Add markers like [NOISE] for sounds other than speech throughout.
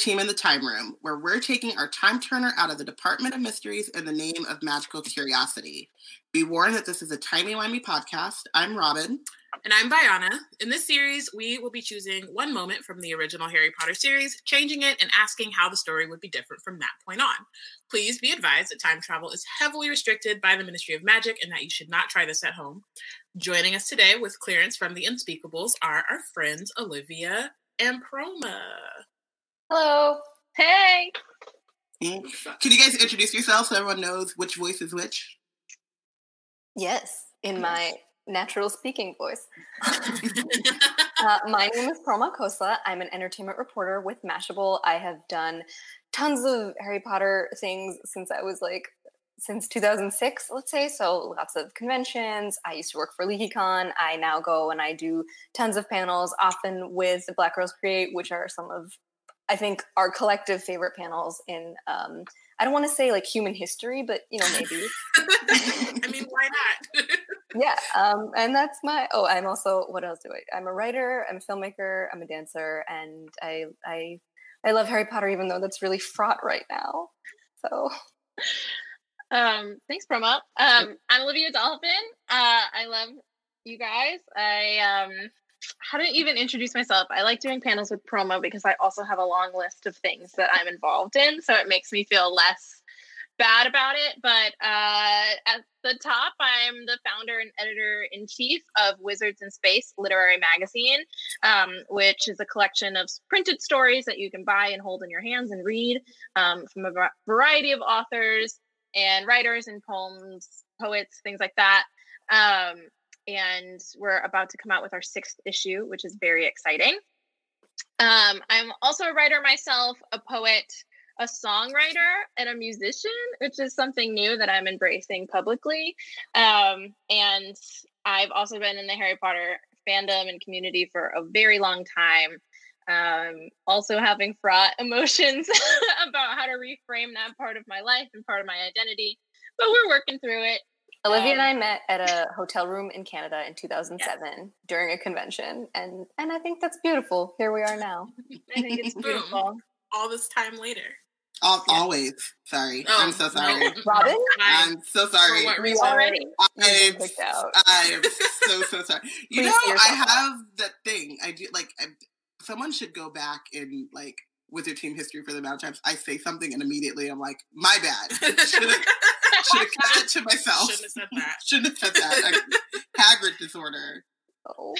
Team in the Time Room, where we're taking our time turner out of the Department of Mysteries in the name of magical curiosity. Be warned that this is a timey-wimey podcast. I'm Robin. And I'm Bayana. In this series, we will be choosing one moment from the original Harry Potter series, changing it, and asking how the story would be different from that point on. Please be advised that time travel is heavily restricted by the Ministry of Magic and that you should not try this at home. Joining us today with clearance from the Unspeakables are our friends Olivia and Proma. Hello. Hey. Can you guys introduce yourselves so everyone knows which voice is which? Yes, in my natural speaking voice. [LAUGHS] uh, my name is Proma Khosla. I'm an entertainment reporter with Mashable. I have done tons of Harry Potter things since I was like since 2006, let's say. So lots of conventions. I used to work for LeakyCon. I now go and I do tons of panels, often with Black Girls Create, which are some of I think our collective favorite panels in um, I don't want to say like human history, but you know maybe. [LAUGHS] I mean, why not? [LAUGHS] yeah, um, and that's my. Oh, I'm also what else do I? I'm a writer. I'm a filmmaker. I'm a dancer, and I I I love Harry Potter, even though that's really fraught right now. So. Um, thanks, Proma. Um, I'm Olivia Dolphin. Uh, I love you guys. I um how to even introduce myself. I like doing panels with Proma because I also have a long list of things that I'm involved in. So it makes me feel less bad about it. But uh, at the top, I'm the founder and editor in chief of Wizards in Space Literary Magazine, um, which is a collection of printed stories that you can buy and hold in your hands and read um, from a variety of authors and writers and poems, poets, things like that. Um, and we're about to come out with our sixth issue, which is very exciting. Um, I'm also a writer myself, a poet, a songwriter, and a musician, which is something new that I'm embracing publicly. Um, and I've also been in the Harry Potter fandom and community for a very long time. Um, also having fraught [LAUGHS] emotions about how to reframe that part of my life and part of my identity, but we're working through it. Olivia um, and I met at a hotel room in Canada in 2007 yes. during a convention, and and I think that's beautiful. Here we are now. [LAUGHS] I think it's [LAUGHS] beautiful. All this time later. All, yeah. Always. Sorry. Oh, I'm so sorry. No. [LAUGHS] Robin? I'm so sorry. We already? I'm, I'm so, so sorry. You know, I have that thing. I do, like, I, someone should go back and, like, Wizard Tea history for the amount of times I say something and immediately I'm like, my bad. [LAUGHS] Should have [LAUGHS] kept it to myself. Shouldn't have said that. [LAUGHS] Shouldn't have said that. Hagrid disorder. Oh.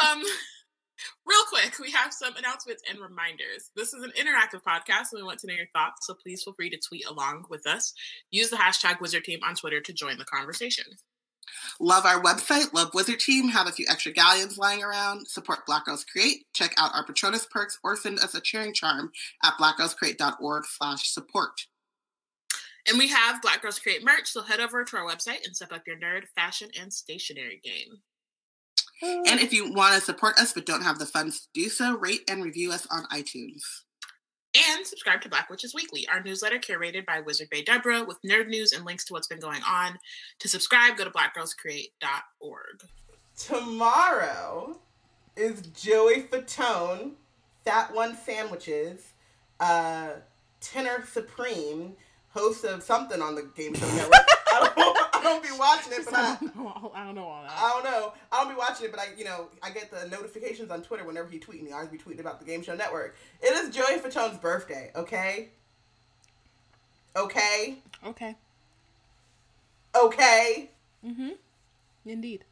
um, real quick, we have some announcements and reminders. This is an interactive podcast, and we want to know your thoughts. So please feel free to tweet along with us. Use the hashtag Wizard Tea on Twitter to join the conversation. Love our website, love Wizard Tea, have a few extra galleons lying around, support Black Girls Create, check out our Patronus perks, or send us a cheering charm at blackgirlscreate.org slash support. And we have Black Girls Create merch, so head over to our website and step up your nerd, fashion, and stationery game. And if you want to support us but don't have the funds to do so, rate and review us on iTunes. And subscribe to Black Witches Weekly, our newsletter curated by Wizard Bay Deborah with nerd news and links to what's been going on. To subscribe, go to blackgirlscreate.org. Tomorrow is Joey Fatone, Fat One Sandwiches, uh, Tenor Supreme, host of something on the Game Show Network. [LAUGHS] [LAUGHS] I, don't, be watching it, but I, I, don't know, I don't know all that. I don't know. I don't be watching it, but I, you know, I get the notifications on Twitter whenever he tweets. He always be tweeting about the Game Show Network. It is Joey Fatone's birthday. Okay. Okay. Okay. Okay. Mm-hmm. Indeed.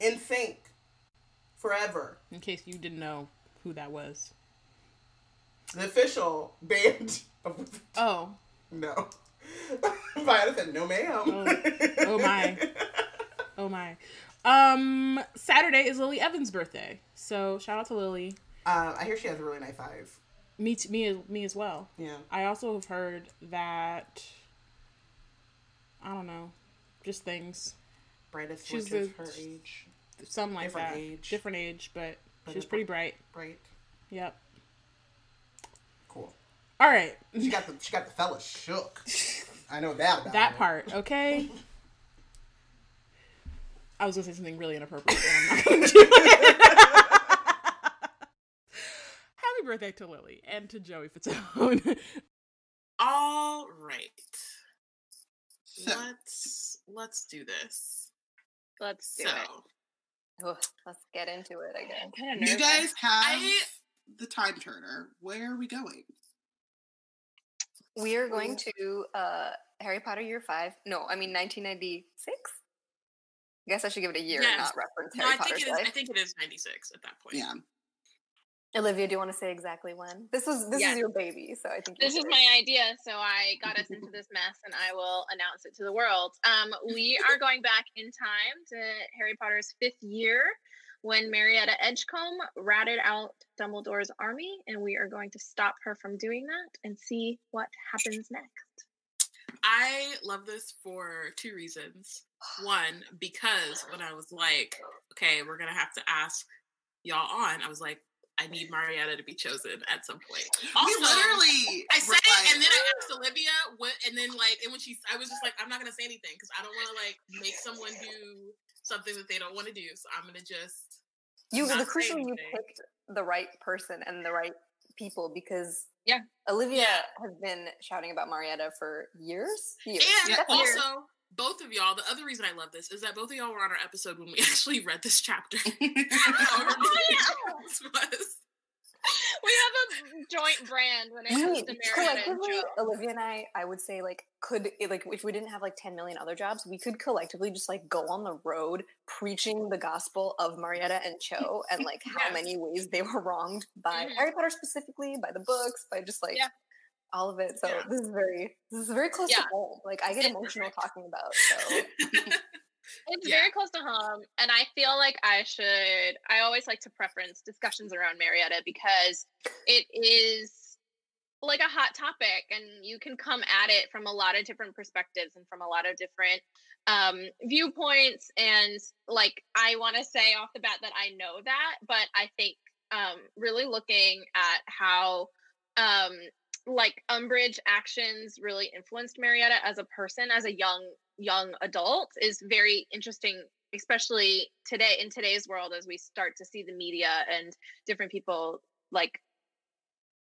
NSYNC. Forever. In case you didn't know who that was. The official band. [LAUGHS] Of- oh. No. Violet said, "No, ma'am." Oh, oh my. Oh my. Um, Saturday is Lily Evans' birthday, so shout out to Lily. Uh, I hear she has a really nice eyes. Me, t- me, me as well. Yeah. I also have heard that. I don't know, just things. Brightest she's the, her age. Something like Different that. Age. Different age, but, but she's pretty bright. Bright. Yep. Cool. All right. She got the she got the fella shook. I know that. that her. part, okay. [LAUGHS] I was gonna say something really inappropriate, but I'm not gonna do it. [LAUGHS] birthday to Lily and to Joey Fatone. [LAUGHS] All right. let's let's do this. Let's do so, it. Ugh, let's get into it. I guess. You guys have I- the time turner. Where are we going? We are going to uh, Harry Potter Year Five. No, I mean 1996. I guess I should give it a year, Yes. not reference no, Harry I think Potter's it is. life. I think it is ninety six at that point. Yeah. Olivia, do you want to say exactly when? This was this Yes. is your baby, so I think This is my idea, so I got us into [LAUGHS] this mess, and I will announce it to the world. Um, we are going back in time to Harry Potter's fifth year, when Marietta Edgecombe ratted out Dumbledore's army, and we are going to stop her from doing that and see what happens next. I love this for two reasons. One, because when I was like, okay, we're gonna have to ask y'all on, I was like, I need Marietta to be chosen at some point. Also, we literally. I said were it, like, and then I asked Olivia what, and then like, and when she, I was just like, I'm not gonna say anything because I don't want to like make someone do something that they don't want to do. So I'm gonna just. you not the crucial you picked the right person and the right people because Yeah. Olivia Yeah. has been shouting about Marietta for years. Years. And Yeah, Definitely. also, both of y'all. The other reason I love this is that both of y'all were on our episode when we [LAUGHS] actually read this chapter. However Oh, yeah. this was. We have a joint brand when it comes to we and collectively, Cho. Olivia and I, I would say, like, could it- like if we didn't have like ten million other jobs, we could collectively just like go on the road preaching the gospel of Marietta and Cho and like how [LAUGHS] Yes. many ways they were wronged by Mhm. Harry Potter specifically, by the books, by just like Yeah. All of it. So Yeah. this is very this is very close Yeah. to home. Like I get emotional talking about. So [LAUGHS] It's Yeah. very close to home, and I feel like I should. I always like to preference discussions around Marietta because it is like a hot topic, and you can come at it from a lot of different perspectives and from a lot of different um, viewpoints. And like, I want to say off the bat that I know that, but I think um, really looking at how um, like Umbridge actions really influenced Marietta as a person, as a young young adult is very interesting especially today in today's world as we start to see the media and different people like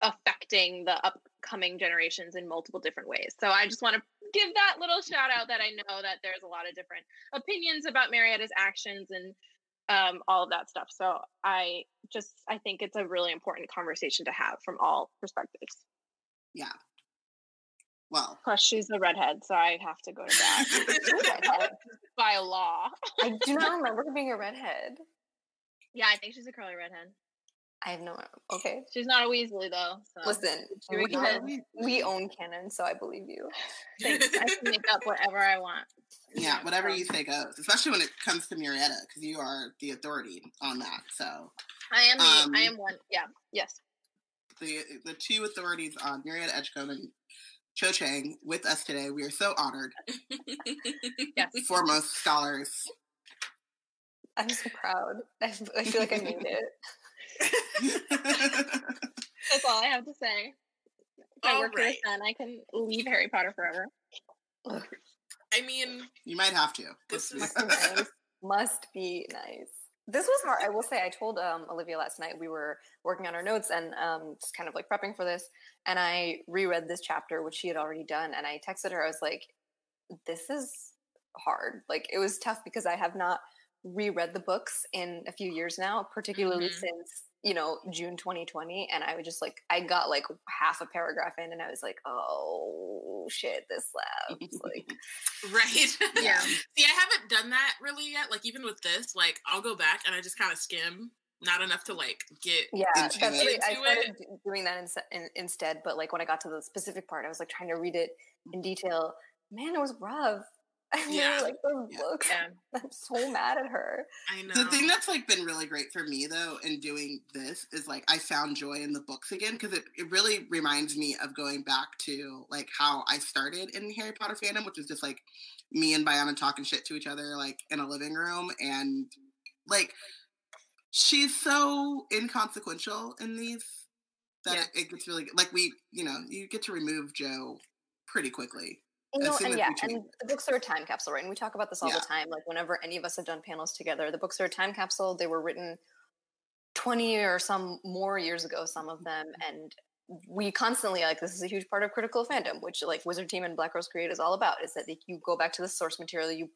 affecting the upcoming generations in multiple different ways. So i just want to give that little shout out that i know that there's a lot of different opinions about marietta's actions and um, all of that stuff. So i just i think it's a really important conversation to have from all perspectives yeah. Well, plus she's a redhead so i have to go to that [LAUGHS] by law I do not [LAUGHS] remember being a redhead. Yeah, I think she's a curly redhead. I have no okay. She's not a Weasley though. So Listen, She we, would we- we own canon, so I believe you. thanks. I can make up whatever I want. yeah, whatever you say goes, especially when it comes to Marietta, because you are the authority on that. So I am. The, I Um, am one. Yeah. Yes. The the two authorities on Marietta Edgecombe and Cho Chang with us today. We are so honored. Yes. Foremost scholars. I'm so proud. I feel like I made it. [LAUGHS] That's all I have to say. If I All work here right. then I can leave Harry Potter forever. I mean, you might have to. This is- Must be nice. [LAUGHS] Must be nice. This was hard. I will say, I told um, Olivia last night we were working on our notes and um, just kind of like prepping for this. And I reread this chapter, which she had already done. And I texted her, I was like, this is hard. Like, it was tough because I have not reread the books in a few years now, particularly Mhm. since, you know, June 2020. And I would just like, I got like half a paragraph in and I was like, oh shit, this [LAUGHS] slaps. like, right? Yeah. [LAUGHS] See, I haven't done that really yet. Like even with this, like I'll go back and I just kind of skim, not enough to like get. Yeah, into that's it. I started d- doing that inse- in, instead. But like when I got to the specific part, I was like trying to read it in detail. Man, it was rough. I really Yeah. like those Yeah. books. Yeah. [LAUGHS] I'm so mad at her. I know. The thing that's like been really great for me though in doing this is like I found joy in the books again because it, it really reminds me of going back to like how I started in Harry Potter fandom, which is just like me and Biana talking shit to each other like in a living room and like she's so inconsequential in these that Yeah. it, it gets really like we you know you get to remove Cho pretty quickly. You know, and yeah, and the books are a time capsule, right? And we talk about this all Yeah. the time. Like whenever any of us have done panels together, the books are a time capsule. They were written 20 or some more years ago, some of them. And we constantly like this is a huge part of critical fandom, which like Wizard Tea and Black Girls Create is all about, is that you go back to the source material, you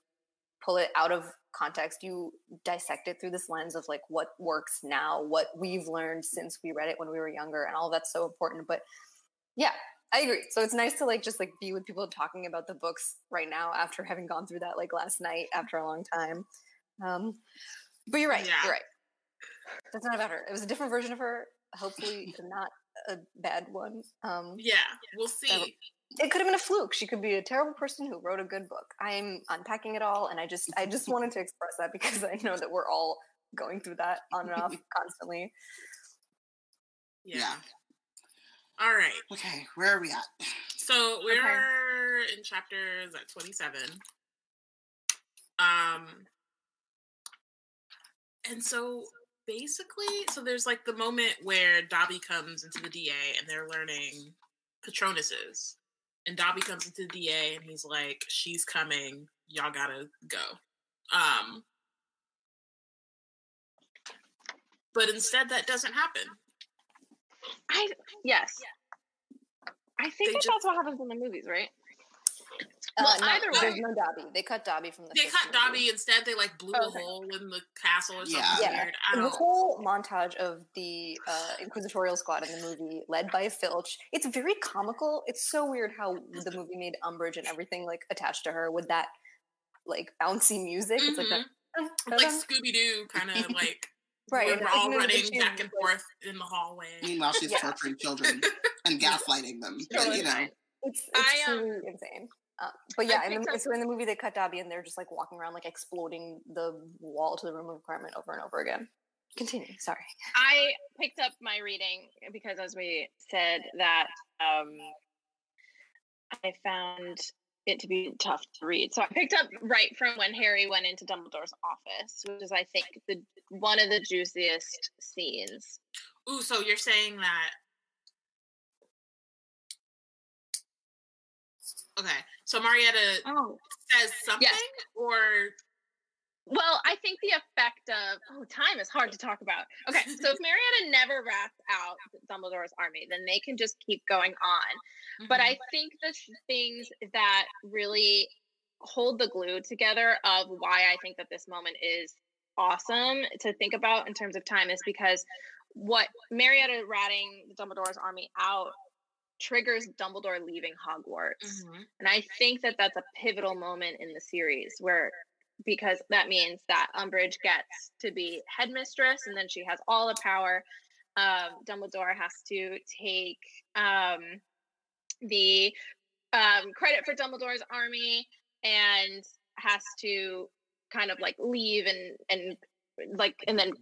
pull it out of context, you dissect it through this lens of like what works now, what we've learned since we read it when we were younger, and all that's so important. But yeah, I agree. So it's nice to like just like be with people talking about the books right now after having gone through that like last night after a long time. Um, but you're right. Yeah. You're right. That's not about her. It was a different version of her. Hopefully, [LAUGHS] not a bad one. Um, yeah, we'll see. It could have been a fluke. She could be a terrible person who wrote a good book. I'm unpacking it all, and I just, I just wanted to express that because I know that we're all going through that on and off [LAUGHS] constantly. Yeah. All right. Okay, where are we at? So we're okay. in chapters at 27. Um and so basically, so there's like the moment where Dobby comes into the DA and they're learning Patronuses. And Dobby comes into the DA and he's like, She's coming, y'all gotta go. Um but instead that doesn't happen. I yes. I think that just, that's what happens in the movies, right? Uh, well, no, either way, no Dobby. They cut Dobby from the. They cut Dobby instead. They like blew okay. a hole in the castle or something yeah. weird. Yeah. The whole montage of the uh, Inquisitorial Squad in the movie, led by Filch, it's very comical. It's so weird how the movie made Umbridge and everything like attached to her with that like bouncy music. Mm-hmm. It's like that. Mm-hmm. Like [LAUGHS] Scooby Doo, kind of [LAUGHS] like Right. We're all running back and forth in the hallway. Meanwhile, she's yeah. torturing children [LAUGHS] and gaslighting them. But, you know. It's, it's I, um, insane. Uh, but yeah, in the, so in the movie they cut Dobby and they're just like walking around like exploding the wall to the room of requirement over and over again. Continue. Sorry. I picked up my reading because, as we said, that um, I found it to be tough to read. So I picked up right from when Harry went into Dumbledore's office, which is I think the one of the juiciest scenes. Ooh, so you're saying that Okay. So Marietta oh. says something yes. or well, I think the effect of oh, time is hard to talk about. Okay, so if [LAUGHS] Marietta never rats out Dumbledore's army, then they can just keep going on. Mm-hmm. But I think the things that really hold the glue together of why I think that this moment is awesome to think about in terms of time is because what Marietta ratting Dumbledore's army out triggers Dumbledore leaving Hogwarts. Mm-hmm. And I think that that's a pivotal moment in the series where because that means that Umbridge gets to be headmistress and then she has all the power. Um, Dumbledore has to take um, the um, credit for Dumbledore's army and has to kind of like leave and and like and then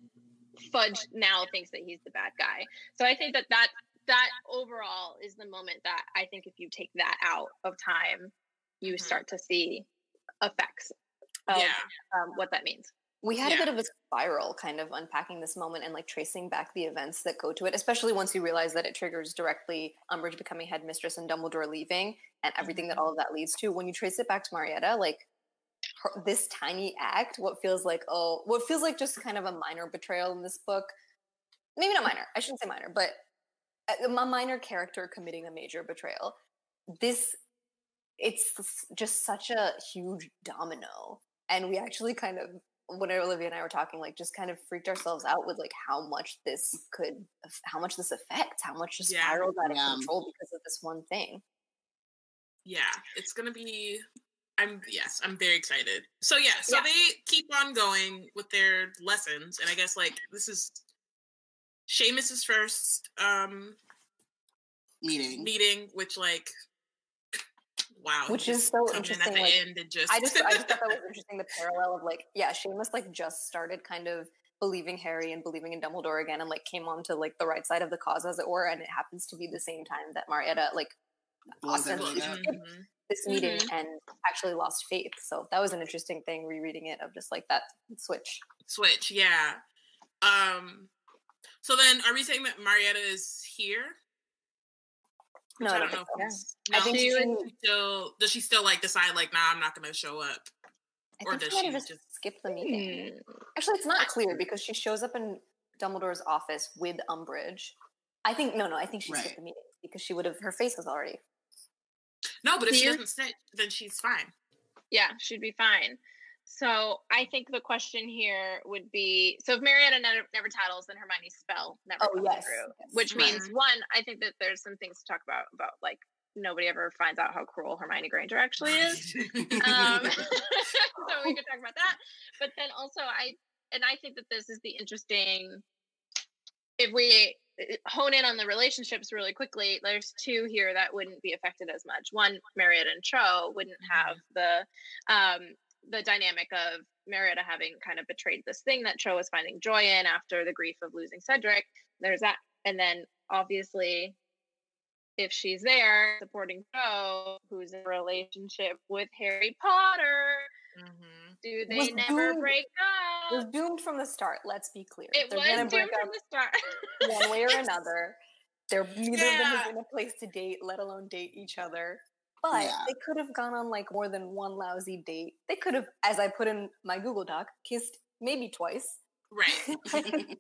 Fudge now thinks that he's the bad guy. So I think that that that overall is the moment that I think if you take that out of time, you mm-hmm. start to see effects of yeah. um, what that means. We had yeah. a bit of a spiral kind of unpacking this moment and like tracing back the events that go to it, especially once you realize that it triggers directly Umbridge becoming headmistress and Dumbledore leaving and everything mm-hmm. that all of that leads to. When you trace it back to Marietta, like her, this tiny act, what feels like, oh, what feels like just kind of a minor betrayal in this book. Maybe not minor, I shouldn't say minor, but a minor character committing a major betrayal. This, it's just such a huge domino. And we actually kind of, when Olivia and I were talking, like just kind of freaked ourselves out with like how much this could, how much this affects, how much just yeah. spiraled out of yeah. control because of this one thing. Yeah, it's gonna be I'm yes, I'm very excited. So yeah, so yeah. they keep on going with their lessons, and I guess like this is Seamus's first um meeting meeting, which like wow, which is so interesting. In like, just... I just I just thought that was [LAUGHS] interesting. The parallel of like yeah, Seamus like just started kind of believing Harry and believing in Dumbledore again, and like came on to like the right side of the cause, as it were. And it happens to be the same time that Marietta like ostensibly mm-hmm. this meeting mm-hmm. and actually lost faith. So that was an interesting thing rereading it of just like that switch. Switch, yeah. Um so then, are we saying that Marietta is here? No, I don't, know. So. No, I think she, she still does. She still like decide like, nah, I'm not going to show up, I or does she just, just skip the meeting? Hmm. Actually, it's not clear because she shows up in Dumbledore's office with Umbridge. I think no, no. I think she Right. skipped the meeting because she would have. Her face was already. No, but if she doesn't snitch, then she's fine. Yeah, she'd be fine. So I think the question here would be: so if Marietta never, never tattles, then Hermione's spell never Oh comes yes, through. yes. Which Right. means one, I think that there's some things to talk about about like nobody ever finds out how cruel Hermione Granger actually is. um, [LAUGHS] so we could talk about that. But then also, I and I think that this is the interesting. If we uh, hone in on the relationships really quickly, there's two here that wouldn't be affected as much. One, Marietta and Cho wouldn't have the um, the dynamic of Marietta having kind of betrayed this thing that Cho was finding joy in after the grief of losing Cedric. There's that, and then obviously if she's there supporting Cho, who's in a relationship with Harry Potter, Mhm. do they Was never doomed- break It was up? doomed from the start. Let's be clear. It They're was gonna doomed break from up the start. [LAUGHS] one way or another. They're neither of them Yeah. is in a place to date, let alone date each other. But Yeah. they could have gone on like more than one lousy date. They could have, as I put in my Google Doc, kissed maybe twice. Right. [LAUGHS]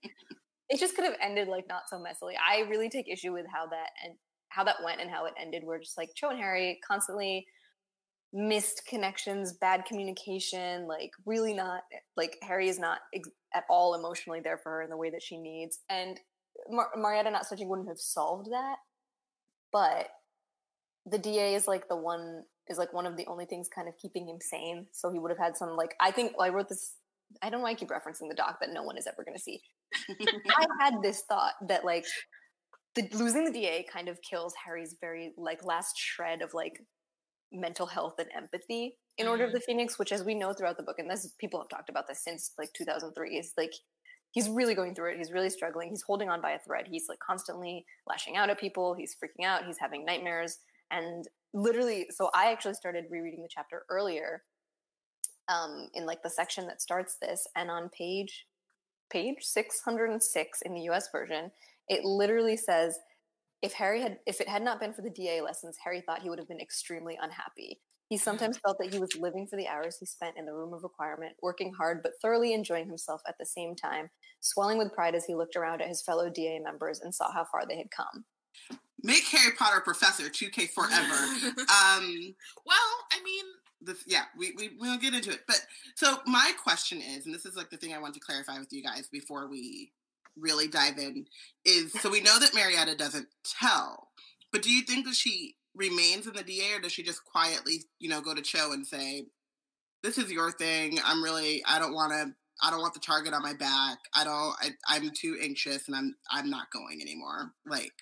it just could have ended like not so messily. I really take issue with how that and how that went and how it ended. Where just like Cho and Harry constantly missed connections, bad communication, like really not like Harry is not ex- at all emotionally there for her in the way that she needs, and Mar- Marietta not switching wouldn't have solved that. But the DA is like the one is like one of the only things kind of keeping him sane. So he would have had some like I think well, I wrote this. I don't know why I keep referencing the doc that no one is ever going to see. I [LAUGHS] had this thought that like the losing the DA kind of kills Harry's very like last shred of like mental health and empathy in Order of mm. the Phoenix, which as we know throughout the book, and this people have talked about this since like 2003, is like he's really going through it. He's really struggling. He's holding on by a thread. He's like constantly lashing out at people. He's freaking out. He's having nightmares. And literally, so I actually started rereading the chapter earlier um, in like the section that starts this. And on page page 606 in the US version, it literally says if Harry had if it had not been for the DA lessons, Harry thought he would have been extremely unhappy. He sometimes felt that he was living for the hours he spent in the room of requirement, working hard but thoroughly enjoying himself at the same time, swelling with pride as he looked around at his fellow DA members and saw how far they had come. Make Harry Potter professor 2K forever. [LAUGHS] um, well, I mean, this yeah, we, we we'll get into it. But so my question is, and this is like the thing I want to clarify with you guys before we really dive in, is so we know that Marietta doesn't tell, but do you think that she remains in the DA or does she just quietly, you know, go to Cho and say, This is your thing. I'm really I don't wanna I don't want the target on my back. I don't I, I'm too anxious and I'm I'm not going anymore. Like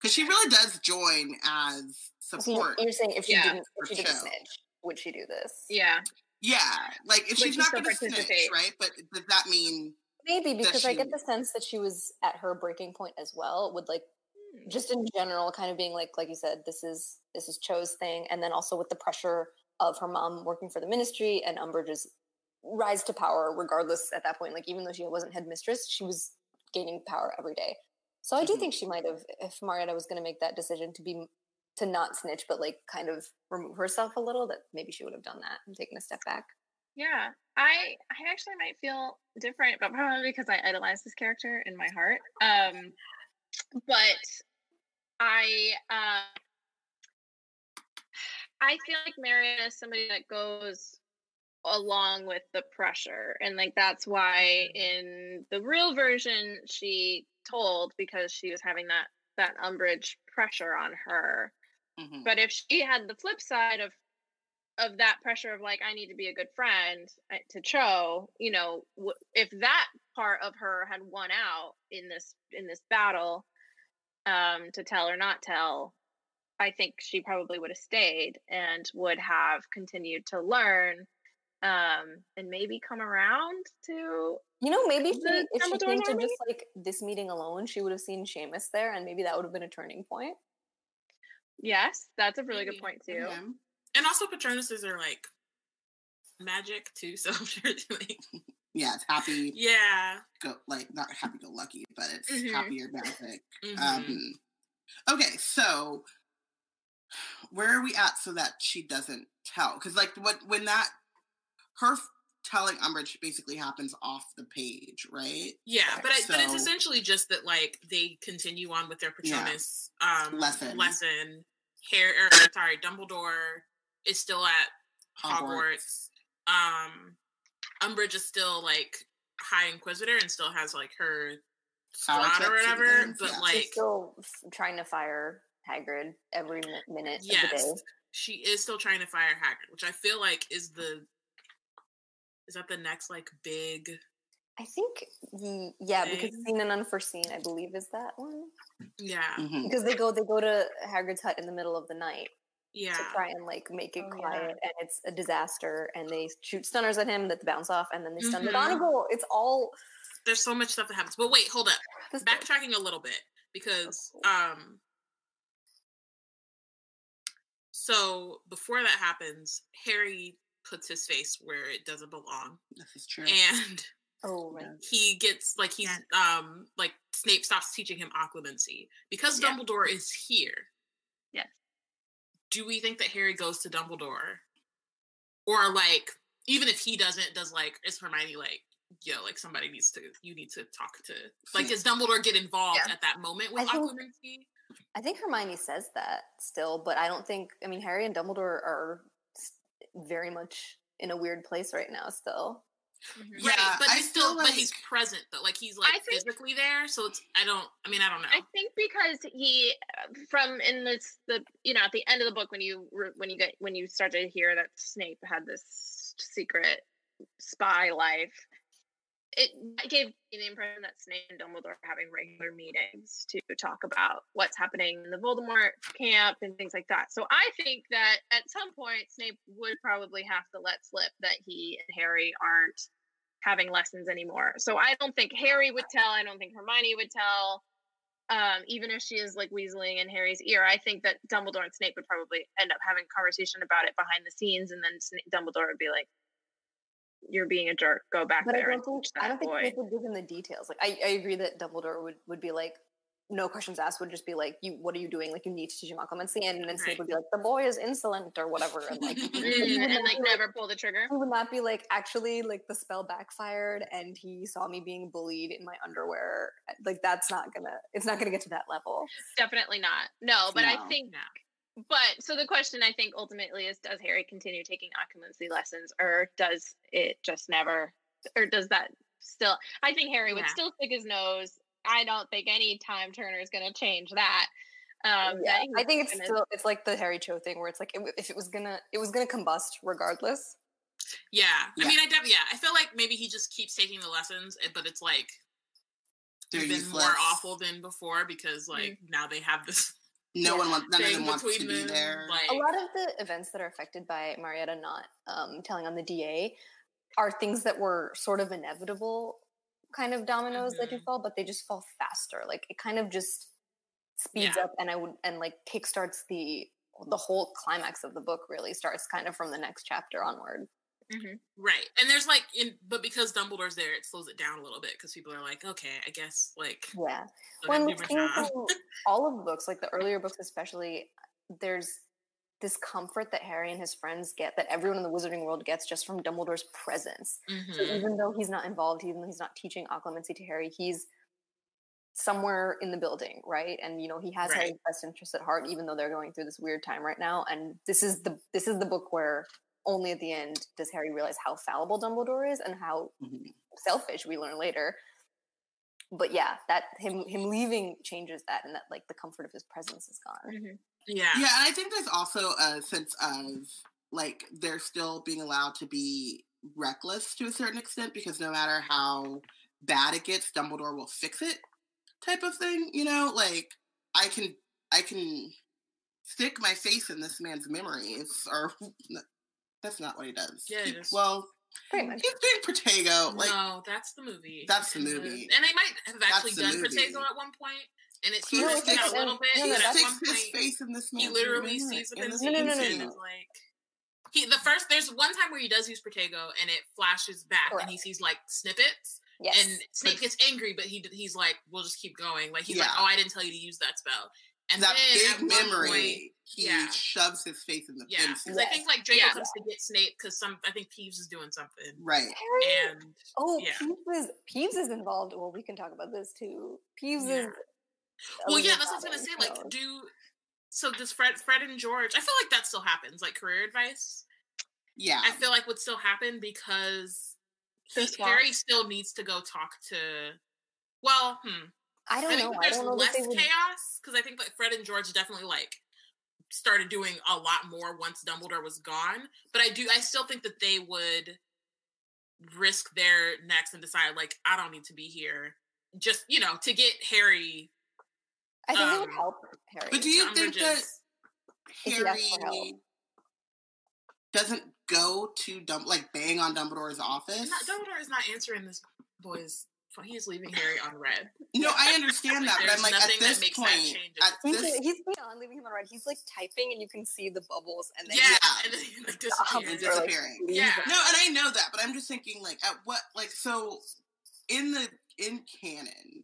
because she really does join as So you- support. you're saying if she Yeah, didn't if she didn't show. snitch, would she do this? yeah. Yeah, like if Would she's she not going to snitch, participate? right? But does that mean Maybe that because I get the sense that she was at her breaking point as well, with like Hmm. just in general, kind of being like, like you said, this is this is Cho's thing, and then also with the pressure of her mom working for the ministry and Umbridge's rise to power, regardless at that point. Like even though she wasn't headmistress, she was gaining power every day. So I do Mhm. think she might have, if Marietta was going to make that decision to be to not snitch, but like kind of remove herself a little, that maybe she would have done that and taken a step back. Yeah, I I actually might feel different, but probably because I idolize this character in my heart. Um, but I uh, I feel like Marietta is somebody that goes along with the pressure, and like that's why in the real version she told because she was having that that Umbridge pressure on her. Mhm. But if she had the flip side of of that pressure of like I need to be a good friend uh, to Cho, you know, if that part of her had won out in this in this battle, um, to tell or not tell, I think she probably would have stayed and would have continued to learn, um, and maybe come around to You know, maybe she, if she came to just like this meeting alone, she would have seen Seamus there, and maybe that would have been a turning point. yes, that's a really good point too. Okay. and also Patronuses are like magic too, [LAUGHS] so I'm sure it's like Yeah, it's happy yeah. go like not happy go lucky, but it's Mhm. happy or magic. mhm. Um, okay, so where are we at so that she doesn't tell? Because like what when that her telling Umbridge basically happens off the page, right? Yeah, but I, so, but it's essentially just that like they continue on with their Patronus yeah. um, lesson. Lesson. Harry, or, sorry, Dumbledore is still at Hogwarts. Hogwarts. Um, Umbridge is still like High Inquisitor and still has like her squad or whatever. But yeah. like, She's still trying to fire Hagrid every minute yes, of the day. She is still trying to fire Hagrid, which I feel like is the is that the next like big I think the yeah, thing? because seen and unforeseen, I believe is that one. Yeah. Mm-hmm. Because they go they go to Hagrid's hut in the middle of the night. Yeah. To try and like make it oh, quiet yeah. and it's a disaster and they shoot stunners at him that bounce off and then they stun mm-hmm. McGonagall. It's all there's so much stuff that happens. But wait, hold up. This Backtracking a little bit because um so before that happens, Harry puts his face where it doesn't belong. This is true. And oh, right. he gets like he's um like Snape stops teaching him occlumency because yeah. Dumbledore is here. Yes. Do we think that Harry goes to Dumbledore, or like even if he doesn't, does like is Hermione like yo like somebody needs to you need to talk to like does Dumbledore get involved yeah. at that moment with I occlumency? I think Hermione says that still, but I don't think. I mean, Harry and Dumbledore are very much in a weird place right now. Still. Mm-hmm. Right, yeah, but he's still, like... but he's present though. Like he's like think, physically there. So it's. I don't. I mean, I don't know. I think because he, from in this the you know at the end of the book when you when you get when you start to hear that Snape had this secret spy life it gave me the impression that Snape and Dumbledore are having regular meetings to talk about what's happening in the Voldemort camp and things like that. So I think that at some point Snape would probably have to let slip that he and Harry aren't having lessons anymore. So I don't think Harry would tell. I don't think Hermione would tell. Um, even if she is like weaseling in Harry's ear, I think that Dumbledore and Snape would probably end up having a conversation about it behind the scenes, and then Snape, Dumbledore would be like, you're being a jerk. Go back but there. I don't think, I don't think they would give him the details. Like I, I agree that Dumbledore would, would be like, no questions asked would just be like, you what are you doing? Like you need to teach him occlumency. And then Snape right. would be like, the boy is insolent or whatever. And like [LAUGHS] mm, and like never pull the trigger. He would not be like, actually like the spell backfired and he saw me being bullied in my underwear. Like that's not gonna it's not gonna get to that level. Definitely not. No, but no. I think but so the question I think ultimately is does Harry continue taking occlumency lessons or does it just never or does that still I think Harry would still stick his nose. I don't think any time turner is going to change that. Um, yeah, I think it's gonna... still it's like the Harry Cho thing where it's like if it was gonna it was gonna combust regardless. Yeah, yeah. I mean, I def- yeah, I feel like maybe he just keeps taking the lessons, eh, but it's like They're even useless. more awful than before because like mm-hmm. now they have this no yeah. one wants none of them wants to be there. Like, a lot of the events that are affected by Marietta not um, telling on the DA are things that were sort of inevitable kind of dominoes mm-hmm. that do fall, but they just fall faster. Like it kind of just speeds yeah. up and I would and like kickstarts the the whole climax of the book really starts kind of from the next chapter onward. Mm-hmm. Right. And there's like, in, but because Dumbledore's there, it slows it down a little bit because people are like, okay, I guess like. Yeah. When [LAUGHS] all of the books, like the earlier books especially, there's this comfort that Harry and his friends get, that everyone in the wizarding world gets just from Dumbledore's presence. Mm-hmm. So even though he's not involved, even though he's not teaching occlumency to Harry, he's somewhere in the building, right? And you know, he has right. Harry's best interest at heart, even though they're going through this weird time right now. And this is the this is the book where only at the end does Harry realize how fallible Dumbledore is and how mm-hmm. selfish we learn later. But yeah, that him him leaving changes that, and that like the comfort of his presence is gone. Mm-hmm. Yeah, yeah, and I think there's also a sense of like they're still being allowed to be reckless to a certain extent because no matter how bad it gets, Dumbledore will fix it, type of thing. You know, like I can I can stick my face in this man's memories or [LAUGHS] that's not what he does. Yeah, he, well, pretty much. He's doing Protego. Like, no, that's the movie. That's the movie. And they might have actually done movie. Protego at one point. And it's no, sticks, a little bit. No, no, at one point, his face in this movie. He literally sees him in the no, no, no, no, no. like he the first there's one time where he does use Protego and it flashes back Correct. and he sees like snippets. Yes. And Snape gets angry, but he he's like, "We'll just keep going." Like he's yeah. like, "Oh, I didn't tell you to use that spell." And that then big memory, point- he yeah. shoves his face in the Yeah, fence. because I think like Draco Yeah. comes to get Snape because some I think Peeves is doing something, Right. And oh, yeah. Peeves is Peeves is involved. Well, we can talk about this too. Peeves Yeah. is. well, yeah, that's what I was gonna Bennet, say. Like, do so does Fred, Fred and George? I feel like that still happens. Like career advice, Yeah. I feel like would still happen because The he- Harry still needs to go talk to. Well, hmm. I I don't think know. that I there's don't know less would. chaos because I think like Fred and George definitely like started doing a lot more once Dumbledore was gone. But I do, I still think that they would risk their necks and decide like I don't need to be here, just you know, to get Harry. I think it would um, help Harry. But do you to think that Umbridge's- If he asked for help. Harry doesn't go to Dum like bang on Dumbledore's office? Not, Dumbledore is not answering this boy's. Phone. He is leaving Harry on red. No, I understand that, but I'm like at this that point, change at He's, this he's beyond leaving him on red. He's like typing, and you can see the bubbles, and then Yeah, Yeah. and then he like [LAUGHS] Stop. disappears. Or, like, disappearing. Yeah. No, and I know that, but I'm just thinking like at what like so in the in canon,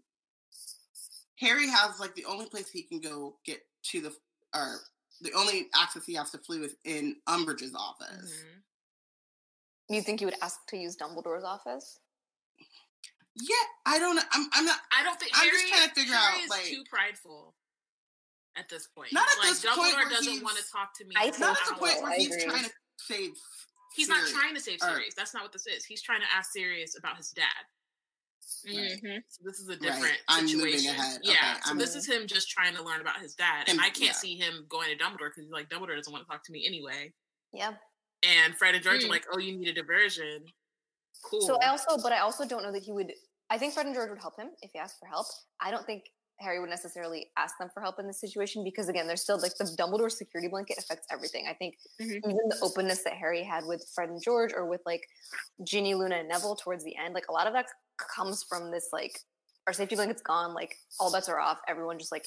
Harry has like the only place he can go get to the or the only access he has to Floo is in Umbridge's office. Mhm. You think you would ask to use Dumbledore's office? Yeah, I don't know. I'm I'm not I don't think I'm Harry, just trying to figure Harry out, is like- too prideful at this point. Not at like this point Dumbledore doesn't want to talk to me. I not think at the point where he's trying to save. He's not trying to save or- Sirius. That's not what this is. He's trying to ask Sirius about his dad. Mhm. So this is a different I'm situation. ahead. Yeah. Okay, so I'm- this is him just trying to learn about his dad, and And- I can't yeah. see him going to Dumbledore because like Dumbledore doesn't want to talk to me anyway. Yeah. And Fred and George Mm. are like, "Oh, you need a diversion." Cool. So I also, but I also don't know that he would. I think Fred and George would help him if he asked for help. I don't think Harry would necessarily ask them for help in this situation because again, there's still like the Dumbledore security blanket affects everything. I think Mhm. even the openness that Harry had with Fred and George or with like Ginny, Luna, and Neville towards the end, like a lot of that comes from this like our safety blanket's gone, like all bets are off. Everyone just like,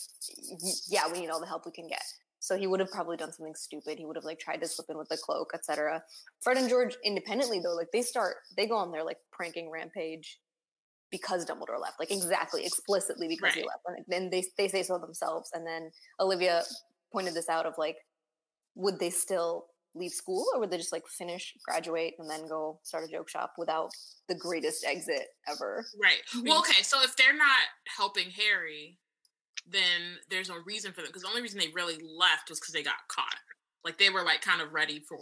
yeah, we need all the help we can get. So he would have probably done something stupid. He would have like tried to slip in with the cloak, etc. Fred and George independently though, like they start, they go on their like pranking rampage because Dumbledore left, like exactly, explicitly because he left. And then they they say so themselves. And then Olivia pointed this out of like, would they still leave school or would they just like finish, graduate, and then go start a joke shop without the greatest exit ever? Right. Well, okay. So if they're not helping Harry, then there's no reason for them because the only reason they really left was because they got caught. Like they were like kind of ready for.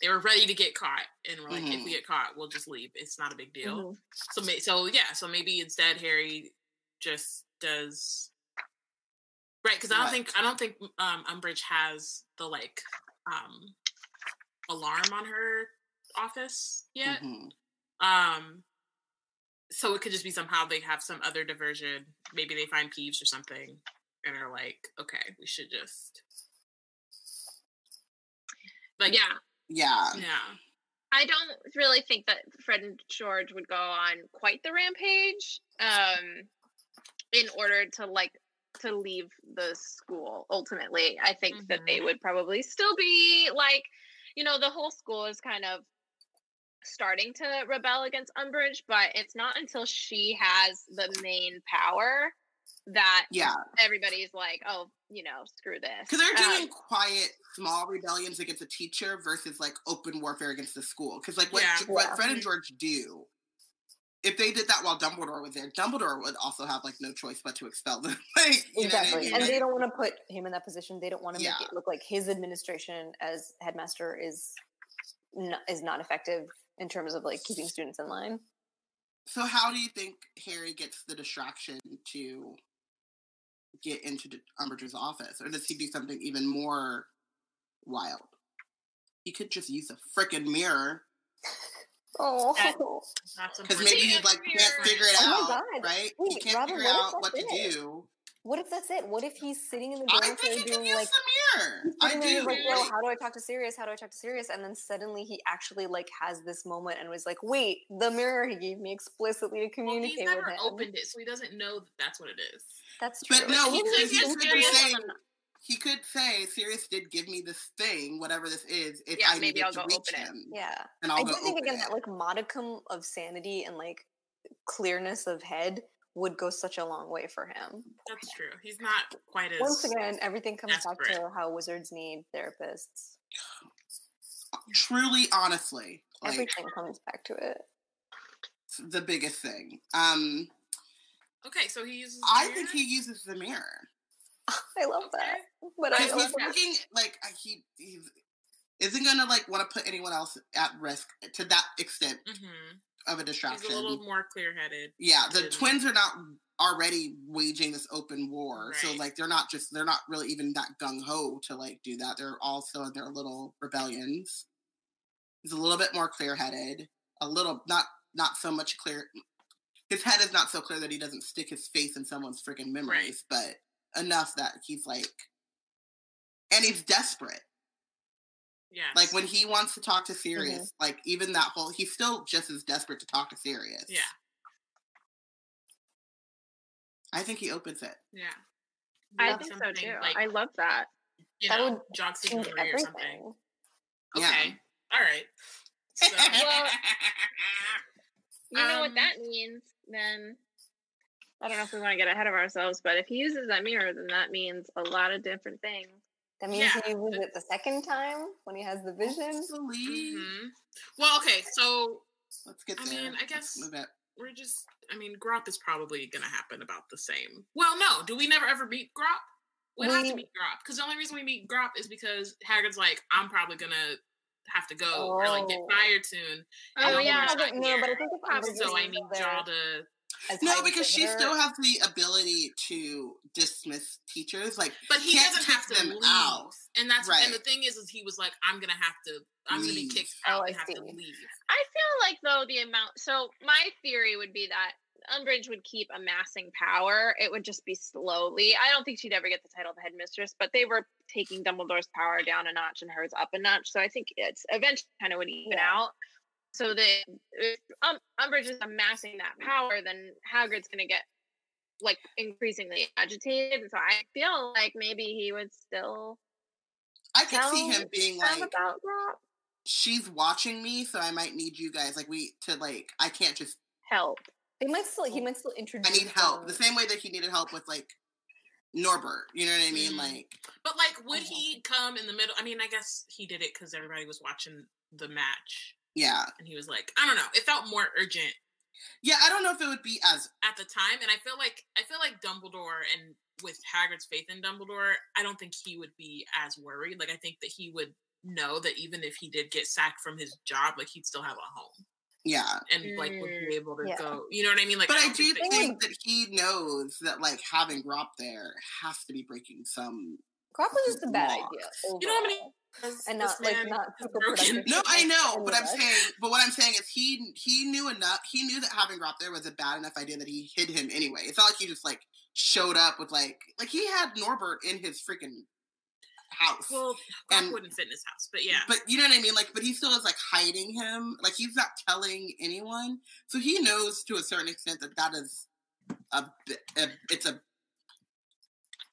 They were ready to get caught, and were like, if Mhm. we get caught, we'll just leave. It's not a big deal. Mhm. So, may- so yeah. So maybe instead Harry just does. Right, because I don't think I don't think um, Umbridge has the like um, alarm on her office yet. Mhm. Um, so it could just be somehow they have some other diversion. Maybe they find Peeves or something, and are like, okay, we should just. but yeah. Yeah. yeah, I don't really think that Fred and George would go on quite the rampage um, in order to like to leave the school. Ultimately, I think that they would probably still be like, you know, the whole school is kind of starting to rebel against Umbridge, but it's not until she has the main power that Yeah. everybody's like, oh, you know, screw this. Because they're Um, doing quiet, small rebellions against a teacher versus like open warfare against the school. Because like what, Yeah. what Yeah. Fred and George do, if they did that while Dumbledore was there, Dumbledore would also have like no choice but to expel them. [LAUGHS] like, you know what I exactly. mean? And Like, they don't want to put him in that position. They don't want to Yeah. make it look like his administration as headmaster is not, is not effective in terms of like keeping students in line. so how do you think Harry gets the distraction to get into D- Umbridge's office, or does he do something even more wild? He could just use a freaking mirror Oh, because [LAUGHS] maybe he like mirror. can't figure it Oh out, God. right? he Wait, can't Robin, figure what if out that's what to it? do. what if that's it? What if he's sitting in the I dormitory think he could doing use like the mirror. I sitting there do. like, yo, how do I talk to Sirius? How do I talk to Sirius? And then suddenly he actually like has this moment and was like, wait, the mirror he gave me explicitly to Well, communicate he's never with him. opened it, so he doesn't know that that's what it is. That's true. But no, he He could, he could be Sirius saying, on the- he could say, Sirius did give me this thing, whatever this is, if Yeah, I maybe needed I'll to go reach open it. him. yeah. And I'll I go do think open again it. that like modicum of sanity and like clearness of head would go such a long way for him. That's true. He's not quite as. Once again, everything comes desperate. back to how wizards need therapists. Truly, honestly, like Everything comes back to it. the biggest thing. Um, Okay, so he uses. I mirror? think he uses the mirror. [LAUGHS] I love that, but I he's also thinking like I- he isn't gonna like want to put anyone else at risk to that extent Mhm. of a distraction. He's a little more clear-headed. yeah, the twins are not already waging this open war, so like they're not just they're not really even that gung ho to like do that. They're also in their little rebellions. He's a little bit more clear headed, a little not not so much clear. His head is not so clear that he doesn't stick his face in someone's freaking memories, but enough that he's like, and he's desperate. Yeah. Like when he wants to talk to Sirius, like even that whole, he's still just as desperate to talk to Sirius. Yeah. I think he opens it. Yeah. I think so too. Like, I love that. you That know, would jogs his change memory or something. everything. Yeah. Okay. All right. So, [LAUGHS] Well, [LAUGHS] You know what Um, that means, then I don't know if we want to get ahead of ourselves, but if he uses that mirror, then that means a lot of different things. That means Yeah, he uses it the second time when he has the vision. Hopefully. mhm. Well, okay. So Let's get I there. mean, I guess- Move we're just. I mean, Grawp is probably going to happen about the same. Well, no. Do we never ever meet Grawp? We have to meet Grawp because the only reason we meet Grawp is because Hagrid's like, I'm probably gonna have to go or like get Oh. fired soon. Oh, And yeah. Umbridge's not no, but I think if Probably So I still need there y'all to. No, because she visitor- still has the ability to dismiss teachers. Like, But he can't doesn't have to them leave. out. And that's Right. and the thing is, is he was like, I'm gonna have to. I'm gonna be Leave. kicked Oh, out I and have to leave. I feel like though the amount so my theory would be that Umbridge would keep amassing power. It would just be slowly. I don't think she'd ever get the title of headmistress, but they were taking Dumbledore's power down a notch and hers up a notch. So I think it's eventually kind of would even Yeah. out. So that if um, Umbridge is amassing that power, then Hagrid's going to get like increasingly agitated. So I feel like maybe he would still I could see him being like, about that. she's watching me, so I might need you guys. Like, we to like, I can't just. Help. They might still. He might still introduce. I need help. them. The same way that he needed help with like Norbert. You know what I mean? Mm. Like, But like, would he come in the middle? I mean, I guess he did it because everybody was watching the match, yeah, and he was like, I don't know. It felt more urgent yeah. I don't know if it would be as at the time, and I feel like I feel like Dumbledore and with Hagrid's faith in Dumbledore, I don't think he would be as worried. Like, I think that he would know that even if he did get sacked from his job, like he'd still have a home yeah. and like would be mm, able to Yeah. go. You know what I mean? Like, But I don't do that he- think that he knows that like having Grawp there has to be breaking some. Grawp was just a bad Law. idea. You know how many overall. this and not like not broken. [LAUGHS] No, I [LAUGHS] know, any but I'm saying, but what I'm saying is he he knew enough. He knew that having Grawp there was a bad enough idea that he hid him anyway. It's not like he just like showed up with like like he had Norbert in his freaking house. Well, Grawp And- wouldn't fit in his house, but yeah. But you know what I mean? Like, but he still is like hiding him. Like he's not telling anyone. So he knows to a certain extent that that is a, a it's a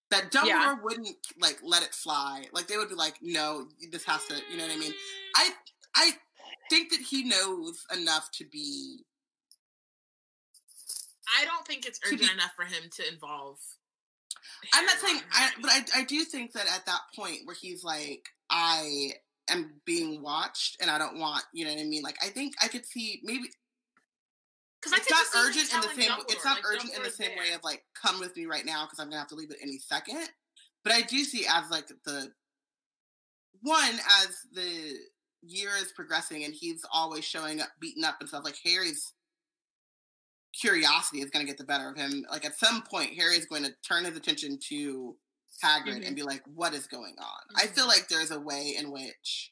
that Dumbledore Yeah. wouldn't like let it fly. Like they would be like, no, this has to. You know what I mean? I I think that he knows enough to be. I don't think it's urgent be- enough for him to involve. I'm not saying, [SIGHS] I, but I I do think that at that point where he's like, I am being watched and I don't want, you know what I mean? Like I think I could see maybe Because I it's not just see him urgent in the same Dumbledore, it's not like, urgent in the same there. way of like come with me right now because i'm gonna have to leave it any second but i do see as like the one as the year is progressing and he's always showing up beaten up and stuff like harry's curiosity is going to get the better of him like at some point harry's going to turn his attention to hagrid and be like what is going on i feel Mhm. like there's a way in which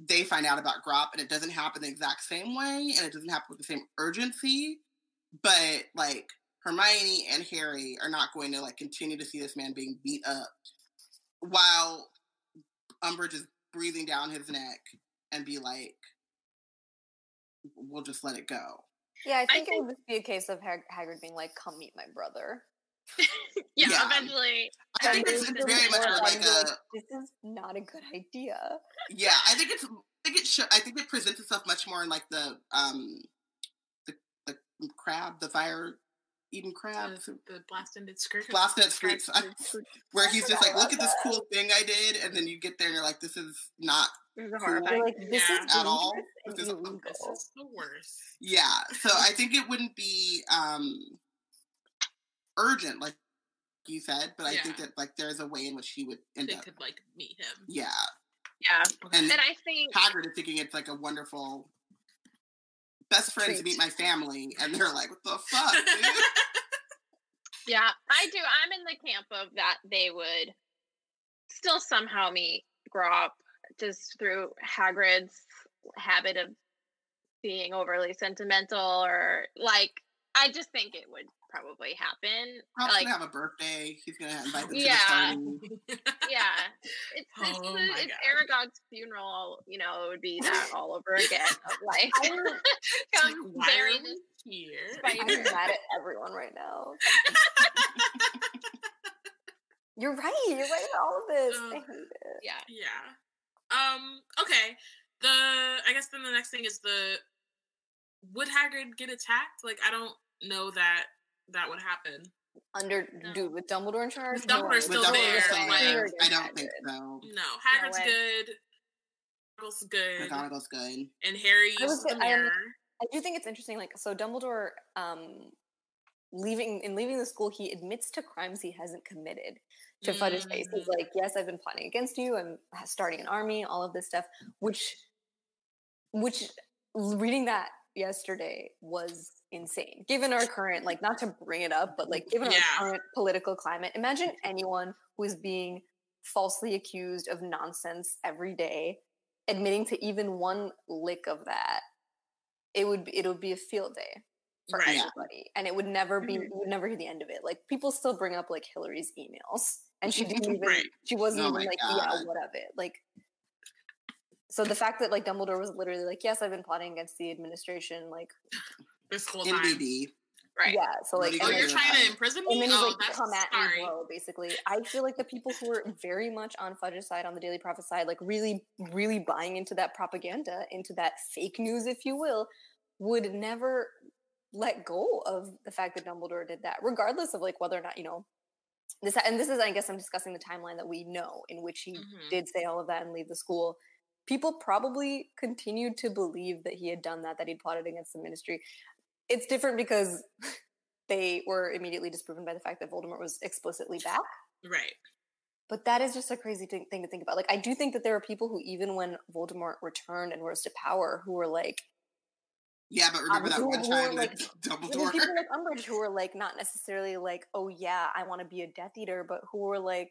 they find out about Grawp and it doesn't happen the exact same way and it doesn't happen with the same urgency. But like Hermione and Harry are not going to like continue to see this man being beat up while Umbridge is breathing down his neck and be like, we'll just let it go. Yeah, I think, it think- would just be a case of Hag- Hagrid being like, "Come meet my brother." [LAUGHS] yeah, Yeah. eventually. I think And it's, then it's he'll very much more like likely a This is not a good idea. yeah. I think it's I think it show, I think it presents itself much more in like the um the the crab the fire eating crabs. The, the blasted Skrewt. Blasted Skrewt. [LAUGHS] [LAUGHS] Where he's just like, look at this [LAUGHS] cool thing I did, and then you get there and you're like, this is not This is horrifying. Like, this Yeah. is At all? This is- This is the worst. Yeah. So I think it wouldn't be um urgent, like you said, but I think that like there's a way in which he would end They up. could like meet him. Yeah. Yeah. And And I think Hagrid is thinking it's like a wonderful best friends Treat. meet my family, and they're like, "What the [LAUGHS] fuck?" dude?" Yeah, I do. I'm in the camp of that they would still somehow meet Grawp just through Hagrid's habit of being overly sentimental or like I just think it would probably happen. Rob's like gonna have a birthday. He's gonna invite them Yeah. to the party. yeah. [LAUGHS] It's it's, Oh the, my it's Aragog's funeral, you know, it would be that [LAUGHS] all over again of like I'm, It's [LAUGHS] like, come why bury this here? I'm mad at everyone right now. You're right. You're right about all of this. I hate it. Yeah. Yeah. Um. Okay. The I guess then the next thing is the would Hagrid get attacked? Like I don't know that that would happen. Under No. dude with Dumbledore in charge. With no still With there, Dumbledore still like- there, I don't Hagrid. think so. No, Hagrid's way. good. McGonagall's good, McGonagall's good. and Harry I uses would the say- I. I do think it's interesting. Like, so Dumbledore, um, leaving in leaving the school, he admits to crimes he hasn't committed. To Fudge's face, he's like, "Yes, I've been plotting against you. I'm starting an army. All of this stuff." Which, which, reading that yesterday was insane. Given our current, like, not to bring it up, but like, given Yeah. our current political climate, imagine [LAUGHS] anyone who is being falsely accused of nonsense every day, admitting to even one lick of that. It would be, it would be a field day for Right. everybody, and it would never be Mhm. you would never hear the end of it. Like people still bring up like Hillary's emails, and she [LAUGHS] didn't even Right. she wasn't Oh even like yeah what of it like. So the fact that like Dumbledore was literally like yes I've been plotting against the administration like This whole In time. BB. Right. yeah so like Oh, you you're then, trying to imprison me. and then he's Oh, like that's come at sorry. me bro basically I feel like the people who are very much on Fudge's side on the Daily Prophet side like really really buying into that propaganda into that fake news if you will would never let go of the fact that Dumbledore did that, regardless of like whether or not you know this. And this is, I guess, I'm discussing the timeline that we know in which he Mhm. did say all of that and leave the school. People probably continued to believe that he had done that, that he'd plotted against the ministry. It's different because [LAUGHS] they were immediately disproven by the fact that Voldemort was explicitly back. Right. But that is just a crazy thing, thing to think about. Like, I do think that there are people who, even when Voldemort returned and rose to power, who were like, Yeah, but remember um, that one time like, [LAUGHS] were Dumbledore. people like [LAUGHS] Umbridge who were like not necessarily like, oh yeah, I want to be a Death Eater, but who were like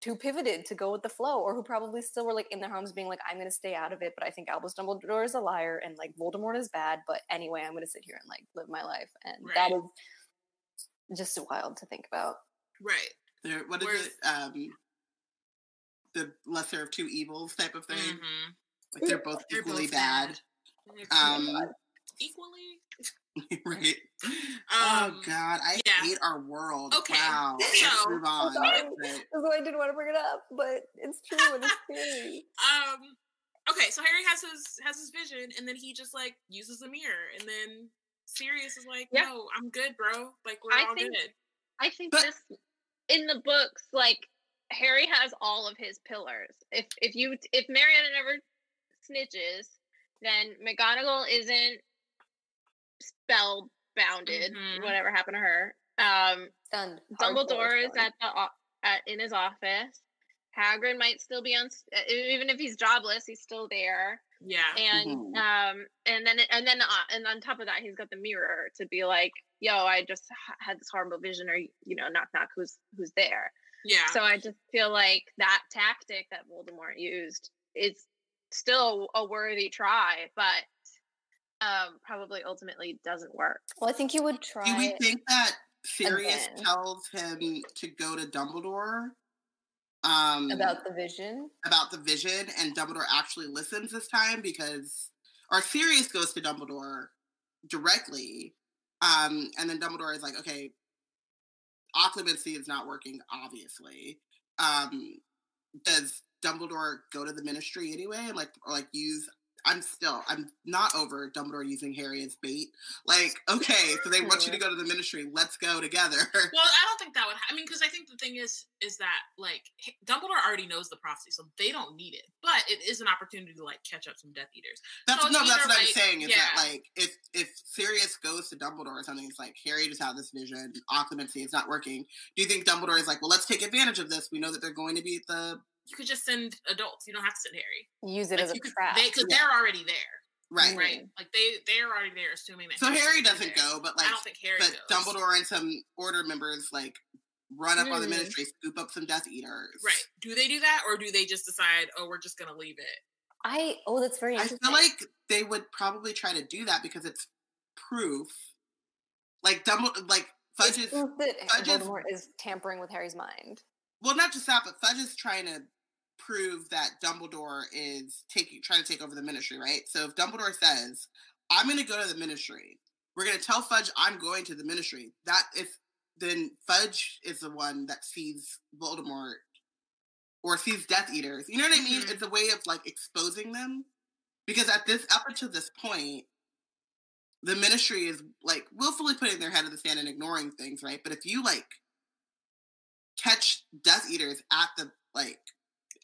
too pivoted to go with the flow, or who probably still were like in their homes being like, I'm gonna stay out of it, but I think Albus Dumbledore is a liar and like Voldemort is bad, but anyway, I'm gonna sit here and like live my life, and that Right. is just wild to think about. Right. There- what is Whereas- it? Um, the lesser of two evils type of thing. hmm Like they're both They're equally both bad. bad. Um, Equally. [LAUGHS] right. Um, oh God, I yeah. hate our world. Okay, Wow. [LAUGHS] Let's so- move on. sorry. Right. I didn't want to bring it up, but it's true and it's [LAUGHS] scary. Um. Okay, so Harry has his has his vision, and then he just like uses a mirror, and then Sirius is like, Yeah. "No, I'm good, bro. Like we're I all think- good." I think But- this in the books, like Harry has all of his pillars. If if you if Marietta never snitches, then McGonagall isn't spell bounded. Mhm. Whatever happened to her? Um, Stunned. Dumbledore is at the at in his office. Hagrid might still be on, even if he's jobless, he's still there. Yeah. And Mhm. um, and then and then uh, and on top of that, he's got the mirror to be like, "Yo, I just h- had this horrible vision," or you know, knock knock, who's who's there? Yeah. So I just feel like that tactic that Voldemort used is still a worthy try, but um, probably ultimately doesn't work. Well, I think you would try. Do we think that Sirius then- tells him to go to Dumbledore? Um, about the vision. about the vision, and Dumbledore actually listens this time because, or Sirius goes to Dumbledore directly, um, and then Dumbledore is like, okay, occlumency is not working, obviously. Um, does Dumbledore go to the Ministry anyway, and like, or like use I'm still I'm not over Dumbledore using Harry as bait. Like, [LAUGHS] okay, so they want you to go to the Ministry. Let's go together. [LAUGHS] Well, I don't think that would. I mean, because I think the thing is, is that like Dumbledore already knows the prophecy, so they don't need it. But it is an opportunity to like catch up some Death Eaters. That's So no, that's what I'm saying. Is yeah. that like if if Sirius goes to Dumbledore or something, it's like Harry just had this vision, occlumency, it's not working. Do you think Dumbledore is like, well, let's take advantage of this? We know that they're going to be at the You could just send adults. You don't have to send Harry. Use it Like, as a could- trap. they because Yeah. they're already there, right. right? Like they they're already there, assuming that. So Harry doesn't there. go, but like I don't think Harry but goes. Dumbledore and some Order members like run up on the Mm. Ministry, scoop up some Death Eaters. Right? Do they do that, or do they just decide, oh, we're just gonna leave it? I oh, that's very I feel like they would probably try to do that because it's proof. Like Dumbledore, like Fudge is Fudge is- is tampering with Harry's mind. well, not just that, but Fudge is trying to prove that Dumbledore is taking trying to take over the Ministry, right? So if Dumbledore says, "I'm going to go to the Ministry," we're going to tell Fudge I'm going to the Ministry. That if then Fudge is the one that sees Voldemort or sees Death Eaters. You know what I mean? Mhm. It's a way of like exposing them because at this up until this point, the Ministry is like willfully putting their head in the sand and ignoring things, right? But if you like catch Death Eaters at the like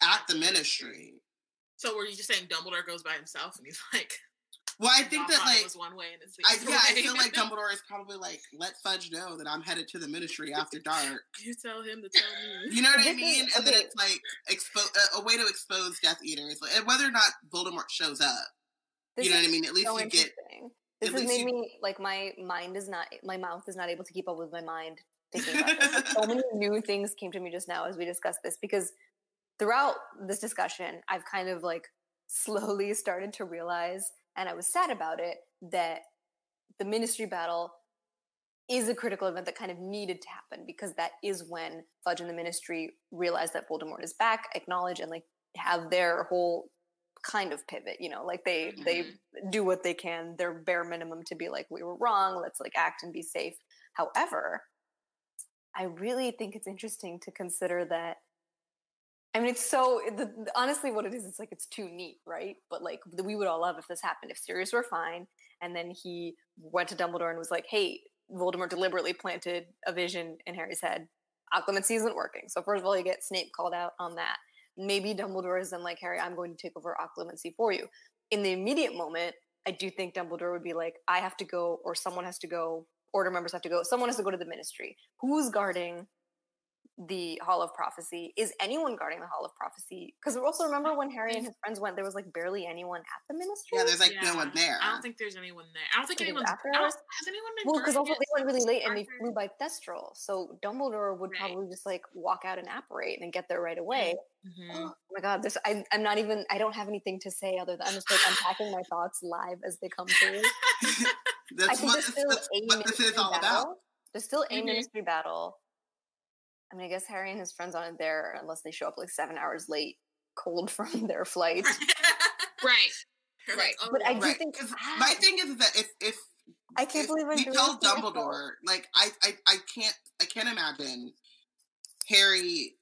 at the Ministry, So were you just saying Dumbledore goes by himself and he's [LAUGHS] like, well, I think that thought it like was one way and it's the I, other [LAUGHS] yeah, I feel like Dumbledore is probably like, let Fudge know that I'm headed to the Ministry after dark. [LAUGHS] you tell him to tell me. You know what I mean? And then it's like expo- a, a way to expose Death Eaters, like, and whether or not Voldemort shows up. This you know what I mean? At least so you get. This has made you- me like my mind is not my mouth is not able to keep up with my mind thinking about this. so many new things came to me just now as we discussed this because throughout this discussion I've kind of like [LAUGHS] slowly started to realize and I was sad about it that the ministry battle is a critical event that kind of needed to happen because that is when Fudge and the ministry realize that Voldemort is back, acknowledge and like have their whole kind of pivot, you know, like they they mm-hmm. do what they can, their bare minimum to be like, we were wrong, let's like act and be safe. However, I really think it's interesting to consider that. I mean, it's so the, honestly what it is. It's like it's too neat, right? But like we would all love if this happened. If Sirius were fine, and then he went to Dumbledore and was like, "Hey, Voldemort deliberately planted a vision in Harry's head. Occlumency isn't working." So first of all, you get Snape called out on that. Maybe Dumbledore is then like, "Harry, I'm going to take over occlumency for you." In the immediate moment, I do think Dumbledore would be like, I have to go, or someone has to go, order members have to go, someone has to go to the ministry. Who's guarding the Hall of Prophecy? Is anyone guarding the Hall of Prophecy? Because also remember when Harry and his friends went, there was like barely anyone at the ministry. Yeah, there's like no one there. I don't think there's anyone there. I don't think Think it's anyone's. I after don't, has anyone been? well, because also it they went really late and they flew by Thestral, so Dumbledore would Right. probably just like walk out and apparate and get there right away. Mhm. [GASPS] Oh my god, this I, I'm not even. I don't have anything to say other than I'm just like unpacking my thoughts live as they come through. [LAUGHS] I that's think what, there's this, still that's what this is all battle. about. There's still a Mhm. ministry battle. I mean, I guess Harry and his friends aren't there unless they show up like seven hours late, cold [LAUGHS] from their flight. Right. [LAUGHS] You're Right. oh, But I no. do think think 'cause ah, my thing is that if if I can't if believe I'm we doing tell this to. Dumbledore, like I, I, I can't, I can't imagine Harry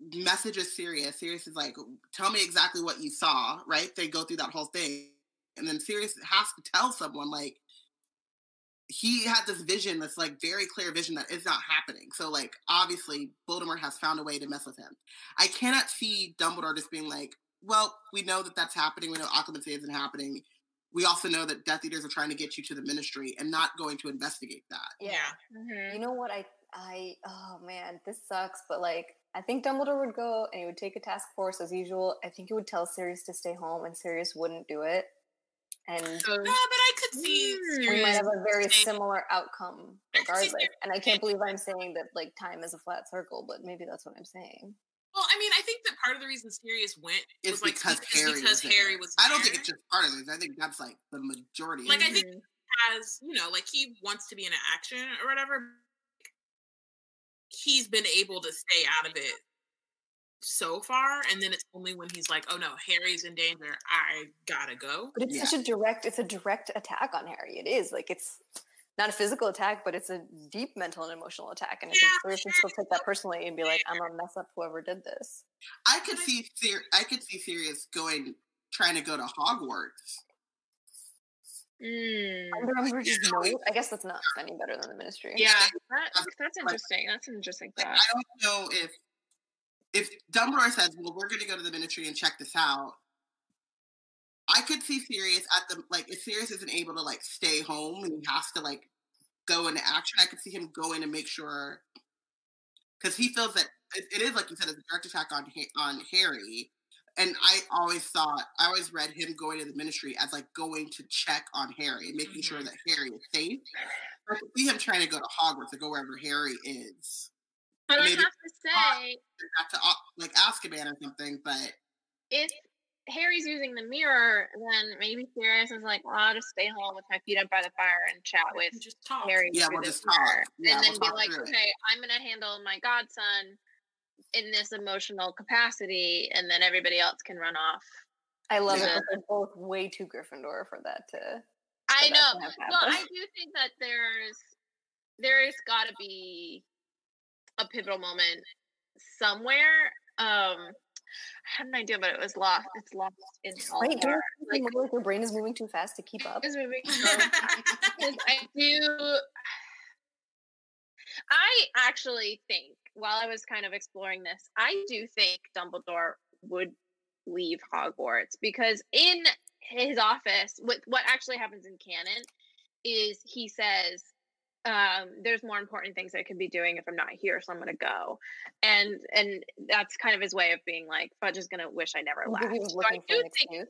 messages Sirius. Sirius is like, "Tell me exactly what you saw." Right? They go through that whole thing, and then Sirius has to tell someone like he had this vision, this like very clear vision that is not happening. So like obviously Voldemort has found a way to mess with him. I cannot see Dumbledore just being like, "Well, we know that that's happening. We know occlumency isn't happening." we also know that Death Eaters are trying to get you to the ministry and not going to investigate that. Yeah. Yeah. Mhm. You know what? I, I, oh man, this sucks. But like, I think Dumbledore would go and he would take a task force as usual. I think he would tell Sirius to stay home, and Sirius wouldn't do it. And So, No, but I could see. We might have a very similar outcome I can see regardless. And I can't believe I'm saying that like time is a flat circle, but maybe that's what I'm saying. Well, I mean, I think that part of the reason Sirius went It's was like because is Harry because was. Harry was. I don't think it's just part of this. I think that's like the majority. Like, I think- Mhm. as you know, like he wants to be in an action or whatever. He's been able to stay out of it so far, and then it's only when he's like, "Oh no, Harry's in danger. I gotta go." But it's Yeah. such a direct, it's a direct attack on Harry. It is like it's not a physical attack, but it's a deep mental and emotional attack. And I think Yeah, Sirius can still take that personally and be like, I'm gonna mess up whoever did this. I could see Sir- I could see Sirius going trying to go to Hogwarts. Mm. Under Umbridge's note. I guess that's not any better than the Ministry. Yeah, that, that's interesting. That's an interesting thought. I don't know if if Dumbledore says, "Well, we're going to go to the Ministry and check this out," I could see Sirius at the like if Sirius isn't able to like stay home and he has to like go into action. I could see him going to make sure because he feels that it, it is like you said, it's a direct attack on on Harry and I always thought I always read him going to the ministry as like going to check on Harry, and making mm-hmm. sure that Harry is safe. I see him trying to go to Hogwarts or go wherever Harry is. But Maybe I have to say, have to like Azkaban or something. But if Harry's using the mirror, then maybe Sirius is like, well, I'll just stay home with my feet up by the fire and chat with just talk. Harry. Yeah, we'll just talk. Yeah, and then we'll be like, okay, I'm gonna handle my godson in this emotional capacity, and then everybody else can run off. I love yeah. it. They're both way too Gryffindor for that to. For I know. To well, I do think that there's there's got to be a pivotal moment somewhere. Um, I had an idea, but it was lost. It's lost in Wait, do like, like your brain is moving too fast to keep up? Is moving. [LAUGHS] I do. I actually think while I was kind of exploring this, I do think Dumbledore would leave Hogwarts because in his office, with what actually happens in canon is he says, um, "There's more important things I could be doing if I'm not here, so I'm going to go," and and that's kind of his way of being like, "Fudge is going to wish I never left." So I do think.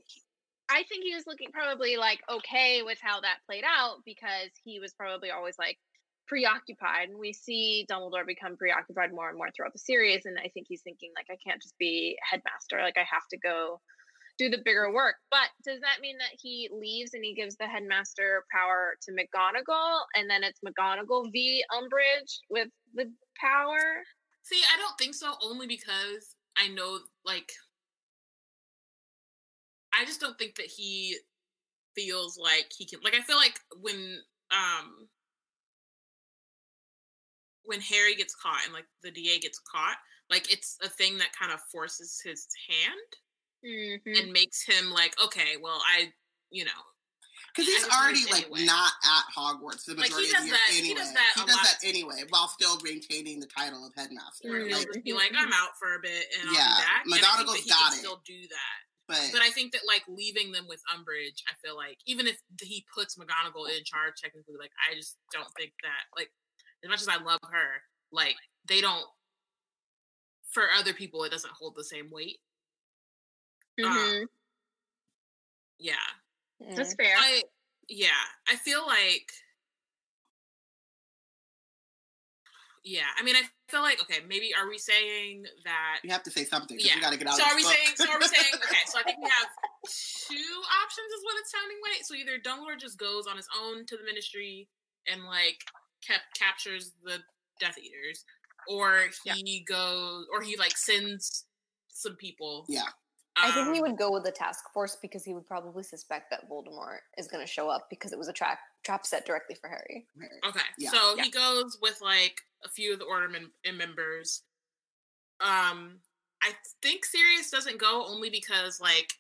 I think he was looking probably like okay with how that played out because he was probably always like, preoccupied and we see dumbledore become preoccupied more and more throughout the series and i think he's thinking like i can't just be headmaster like i have to go do the bigger work. But does that mean that he leaves and he gives the headmaster power to mcgonagall and then it's mcgonagall v. Umbridge with the power? See i don't think so only because i know like i just don't think that he feels like he can like i feel like when um when Harry gets caught and like the DA gets caught, like it's a thing that kind of forces his hand mm-hmm. and makes him like, okay, well, I, you know, because he's already like anyway. not at Hogwarts the majority like, of the year that, anyway. He does that, he does that anyway while still maintaining the title of headmaster. Mm-hmm. Like, be like, I'm out for a bit and yeah, I'll be back. McGonagall's got it. Still do that. But, but I think that like leaving them with Umbridge, I feel like even if he puts McGonagall in charge, technically, like I just don't think that like as much as I love her, like they don't for other people it doesn't hold the same weight. Um, mm-hmm. Um, yeah. That's fair. I yeah, I feel like yeah, I mean, I feel like okay, maybe are we saying that you have to say something? Yeah, we got to get out. So are we book. saying? So are we saying? [LAUGHS] Okay, so I think we have two options, is what it's sounding like. So either Dumbledore just goes on his own to the Ministry and like kept captures the Death Eaters, or he yeah. goes, or he like sends some people. Yeah. I think he um, would go with the task force because he would probably suspect that Voldemort is going to show up because it was a trap trap set directly for Harry. Okay, yeah. so yeah. he goes with like a few of the order mem- members. Um, I think Sirius doesn't go only because like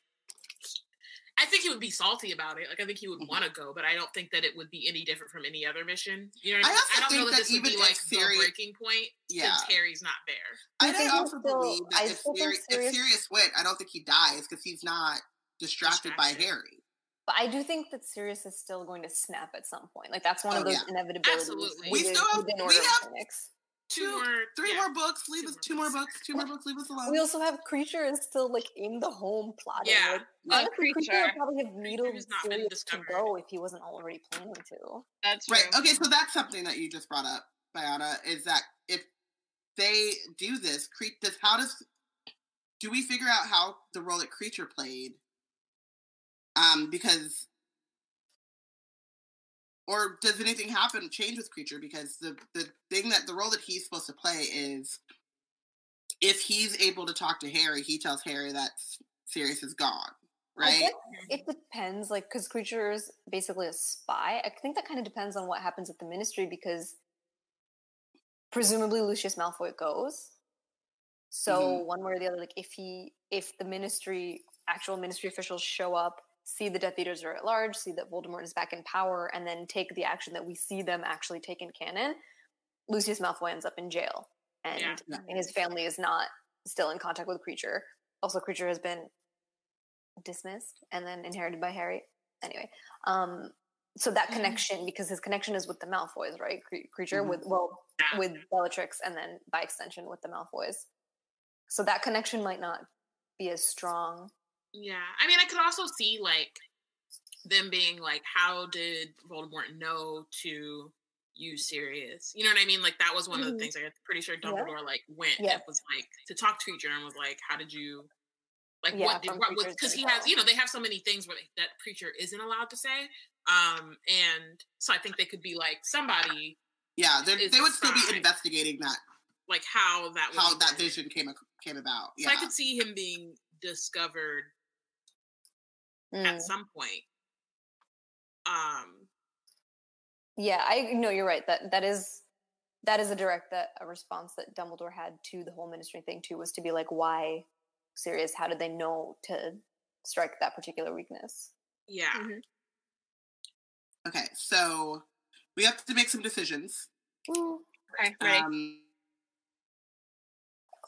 I think he would be salty about it. Like I think he would mm-hmm. want to go, but I don't think that it would be any different from any other mission. You know, what I, mean? I, don't know that, that this would be like Sirius, the breaking point yeah. since Harry's not there. I, I also still, believe that if, Sirius, if Sirius went, I don't think he dies because he's not distracted, distracted, by Harry. But I do think that Sirius is still going to snap at some point. Like that's one oh, of those yeah. inevitabilities. Absolutely. We still have, we have, two, more, three yeah. more books. Leave two us two more books. Two more books. Leave us alone. We also have Kreacher is still like in the home plotting. Yeah, like, uh, Kreacher would probably have needled Sirius to go if he wasn't already planning to. That's right. Okay, so that's something that you just brought up, Biana. Is that if they do this, Kreacher, how does do we figure out how the role that Kreacher played? Um, because or does anything happen change with Kreacher because the the thing that the role that he's supposed to play is if he's able to talk to harry he tells harry that sirius is gone right? it depends like because Kreacher is basically a spy. I think that kind of depends on what happens at the ministry because presumably lucius malfoy goes. So mm-hmm. one way or the other like if he if the ministry actual Ministry officials show up, see the Death Eaters are at large, see that Voldemort is back in power, and then take the action that we see them actually take in canon, Lucius Malfoy ends up in jail, and Yeah. his family is not still in contact with Kreacher. Also, Kreacher has been dismissed and then inherited by Harry. Anyway, um, so that connection because his connection is with the Malfoys, right? Cre- Kreacher Mhm. with well Yeah. with Bellatrix, and then by extension with the Malfoys. So that connection might not be as strong. Yeah. I mean, I could also see like them being like, how did Voldemort know to use Sirius? You know what I mean? Like that was one of Mhm. the things like, I'm pretty sure Yeah. Dumbledore like went Yeah. and was like to talk to Kreacher and was like, how did you like Yeah, what did what was because he has you know they have so many things where they, that Kreacher isn't allowed to say. Um and so I think they could be like somebody Yeah, they they would still be investigating that like how that how that vision came ac- came about. So Yeah, I could see him being discovered Mm. at some point. Um Yeah, I know you're right. That that is that is a direct that a response that Dumbledore had to the whole ministry thing too was to be like, why Sirius? How did they know to strike that particular weakness? yeah. Mhm. okay. So we have to make some decisions. Okay, ready. Um,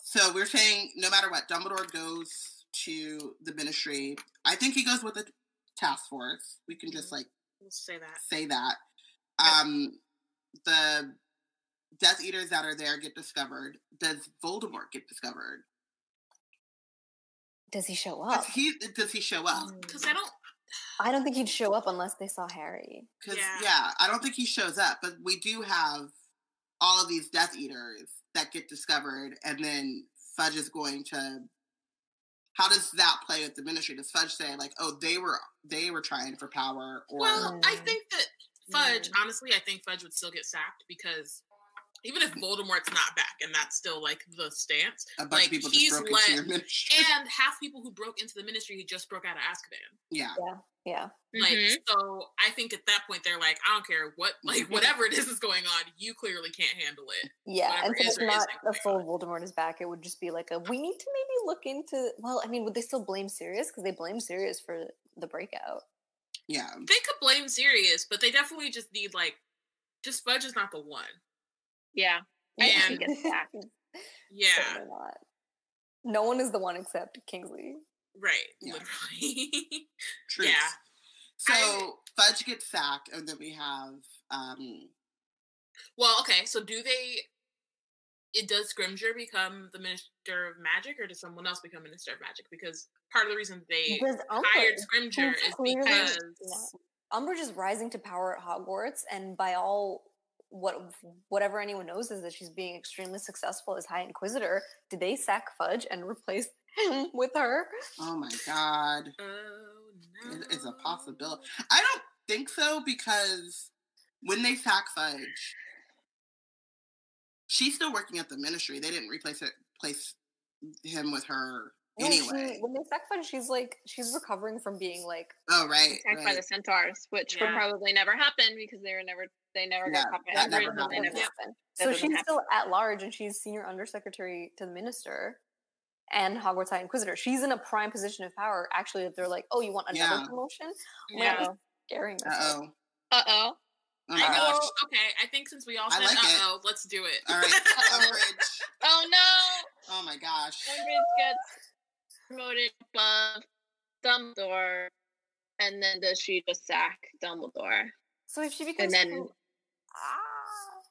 so we're saying no matter what, Dumbledore goes to the Ministry. I think he goes with the task force. We can just like We'll say that. say that. Um, the Death Eaters that are there get discovered. Does Voldemort get discovered? Does he show Does up? he does he show up? Because I don't. I don't think he'd show up unless they saw Harry. Because Yeah. yeah. I don't think he shows up. But we do have all of these Death Eaters that get discovered, and then Fudge is going to. How does that play with the Ministry? Does Fudge say like, "Oh, they were they were trying for power," or Well, I think that Fudge. Honestly, I think Fudge would still get sacked because even if Voldemort's not back, and that's still like the stance, a bunch like, of people he's just broke into let- your Ministry? and half people who broke into the Ministry he just broke out of Azkaban. yeah, Yeah. yeah. Like, Mhm. so I think at that point they're like, I don't care what, [LAUGHS] like, whatever it is is going on, you clearly can't handle it. Yeah, Whatever and so it's not a going full Voldemort is back. It would just be like a we need to maybe look into. Well, I mean, would they still blame Sirius because they blame Sirius for the breakout? yeah. They could blame Sirius, but they definitely just need like, just Fudge is not the one. Yeah. I think And- gets [LAUGHS] sacked. Yeah, Certainly. No one is the one except Kingsley. right. Yeah. Literally. [LAUGHS] Truth. Yeah. So I- Fudge gets sacked, and then we have um well, okay. So do they? It does Scrimgeour become the Minister of Magic, or does someone else become Minister of Magic? Because part of the reason they Does hired Umbridge, Scrimgeour is because not- Umbridge is rising to power at Hogwarts, and by all what whatever anyone knows is that she's being extremely successful as High Inquisitor. Did they sack Fudge and replace him [LAUGHS] with her? oh my god, oh no, it is a possibility. I don't think so because when they sack Fudge, she's still working at the Ministry. They didn't replace it, place him with her No, anyway. she, when they sack Fudge, she's like she's recovering from being like oh right, Attacked by the centaurs, which would probably never happen because they were never they never Yeah, got caught by that never and they happened. never That That So she's happen. still at large, and she's senior undersecretary to the minister and Hogwarts High Inquisitor. She's in a prime position of power. Actually, if they're like, "Oh, you want another Yeah. promotion?" Yeah. Well, scaring Uh oh. Uh oh. Oh I my know. gosh. Okay, I think since we all said like uh oh, let's do it. All right, [LAUGHS] Umbridge. Oh no. Oh my gosh. Umbridge gets promoted above Dumbledore, and then does she just sack Dumbledore? So if she becomes, and then- full- ah,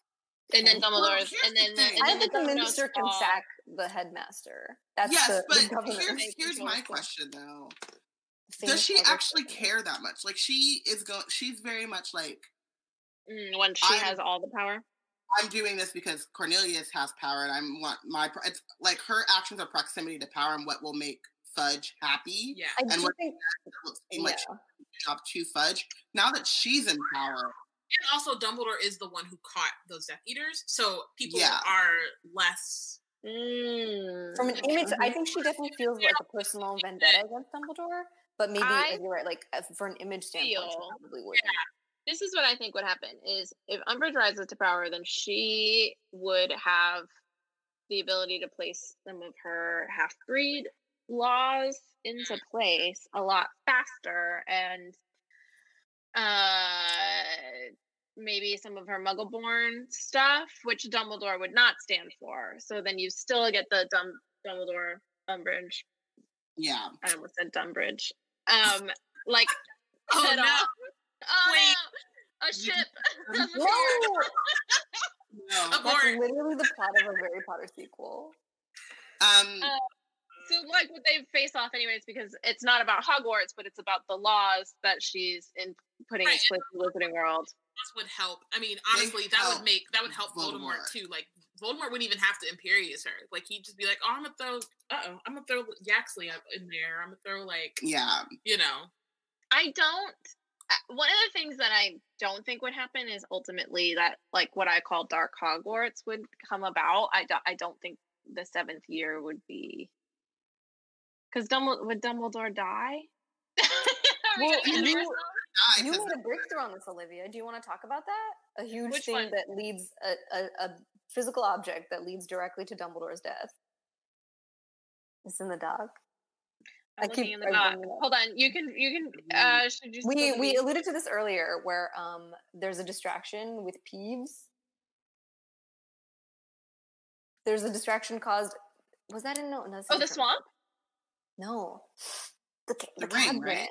And then Okay. Well, and then the the, thing. and I then think the dominoes minister can fall. sack the headmaster. That's yes, the, the but governor. here's here's control my question though. Famous Does she actually governor. care that much? Like she is going. She's very much like Mm, when she I'm- has all the power. I'm doing this because Cornelius has power, and I'm want my. It's like her actions are proximity to power, and what will make Fudge happy. Yeah. I and do what- think, It will seem like yeah. she job to Fudge. Now that she's in power, And also, Dumbledore is the one who caught those Death Eaters, so people Yeah. are less. Mm. from an image, I think she definitely feels like a personal vendetta against Dumbledore. But maybe I you're right. Like for an image standpoint, she feel- probably wouldn't. This is what I think would happen is if Umbridge rises to power, then she would have the ability to place some of her half breed laws into place a lot faster and uh maybe some of her muggle-born stuff which dumbledore would not stand for. So then you still get the dumb dumbledore umbridge. Yeah. I almost said dumbridge. Um like Oh no! Oh Wait. no a ship [LAUGHS] [LAUGHS] No, no. that's literally the plot of a Harry Potter sequel. um Uh, so like what they face off anyways because it's not about hogwarts but it's about the laws that she's in putting in Right, place in the wizarding world This would help. I mean, honestly, that would make that would help Voldemort. Voldemort. too. Like Voldemort wouldn't even have to Imperius her. Like he'd just be like, "Oh, I'm gonna throw. Uh oh, I'm gonna throw Yaxley up in there. I'm gonna throw like, yeah you know, i don't one of the things that i don't think would happen is ultimately that like what i call dark hogwarts would come about i don't i don't think the seventh year would be because Dumbledore, would dumbledore die [LAUGHS] Are we Well, gonna end you- ourselves? Die, You 'cause made a breakthrough on this, Olivia. Do you want to talk about that? A huge Which thing one? that leads a, a, a physical object that leads directly to Dumbledore's death. It's in the dog. I keep- in the I doc. bring it up. Hold on, you can you can uh should you We we the- alluded to this earlier, where um there's a distraction with Peeves. There's a distraction caused. Was that in no? no Oh, the swamp? No, [SIGHS] the ca- The the, ring, cabinet. right?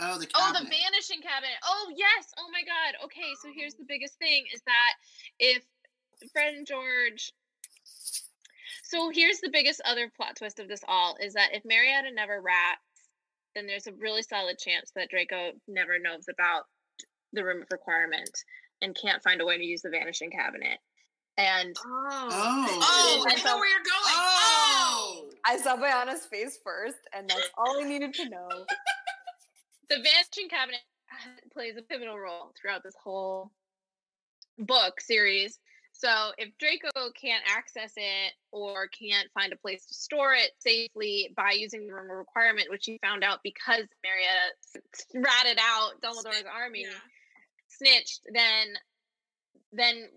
oh the Oh, the vanishing cabinet. Oh, yes. Oh my god. Okay, so here's the biggest thing is that if Fred and George So here's the biggest other plot twist of this all is that if Marietta never rats, then there's a really solid chance that Draco never knows about the room of requirement and can't find a way to use the vanishing cabinet. And oh, Oh. oh, I know so- where you're going. Oh. oh. I saw Bayana's face first, and that's all I needed to know. [LAUGHS] the vanishing cabinet plays a pivotal role throughout this whole book series. So if Draco can't access it or can't find a place to store it safely by using the room requirement, which he found out because Marietta ratted out Dumbledore's army, Yeah. snitched, then then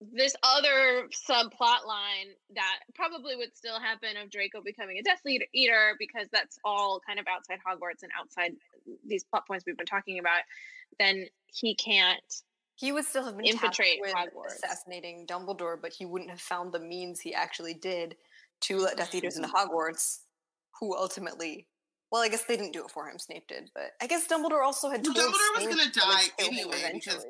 this other subplot line that probably would still happen of Draco becoming a Death Eater- Eater because that's all kind of outside Hogwarts and outside these plot points we've been talking about, then he can't. He would still have been Infiltrate with Hogwarts. assassinating Dumbledore, but he wouldn't have found the means he actually did to let Death Eaters into [LAUGHS] Hogwarts, who ultimately. Well, I guess they didn't do it for him. Snape did, but I guess Dumbledore also had Well, Dumbledore was gonna die kill him anyway, because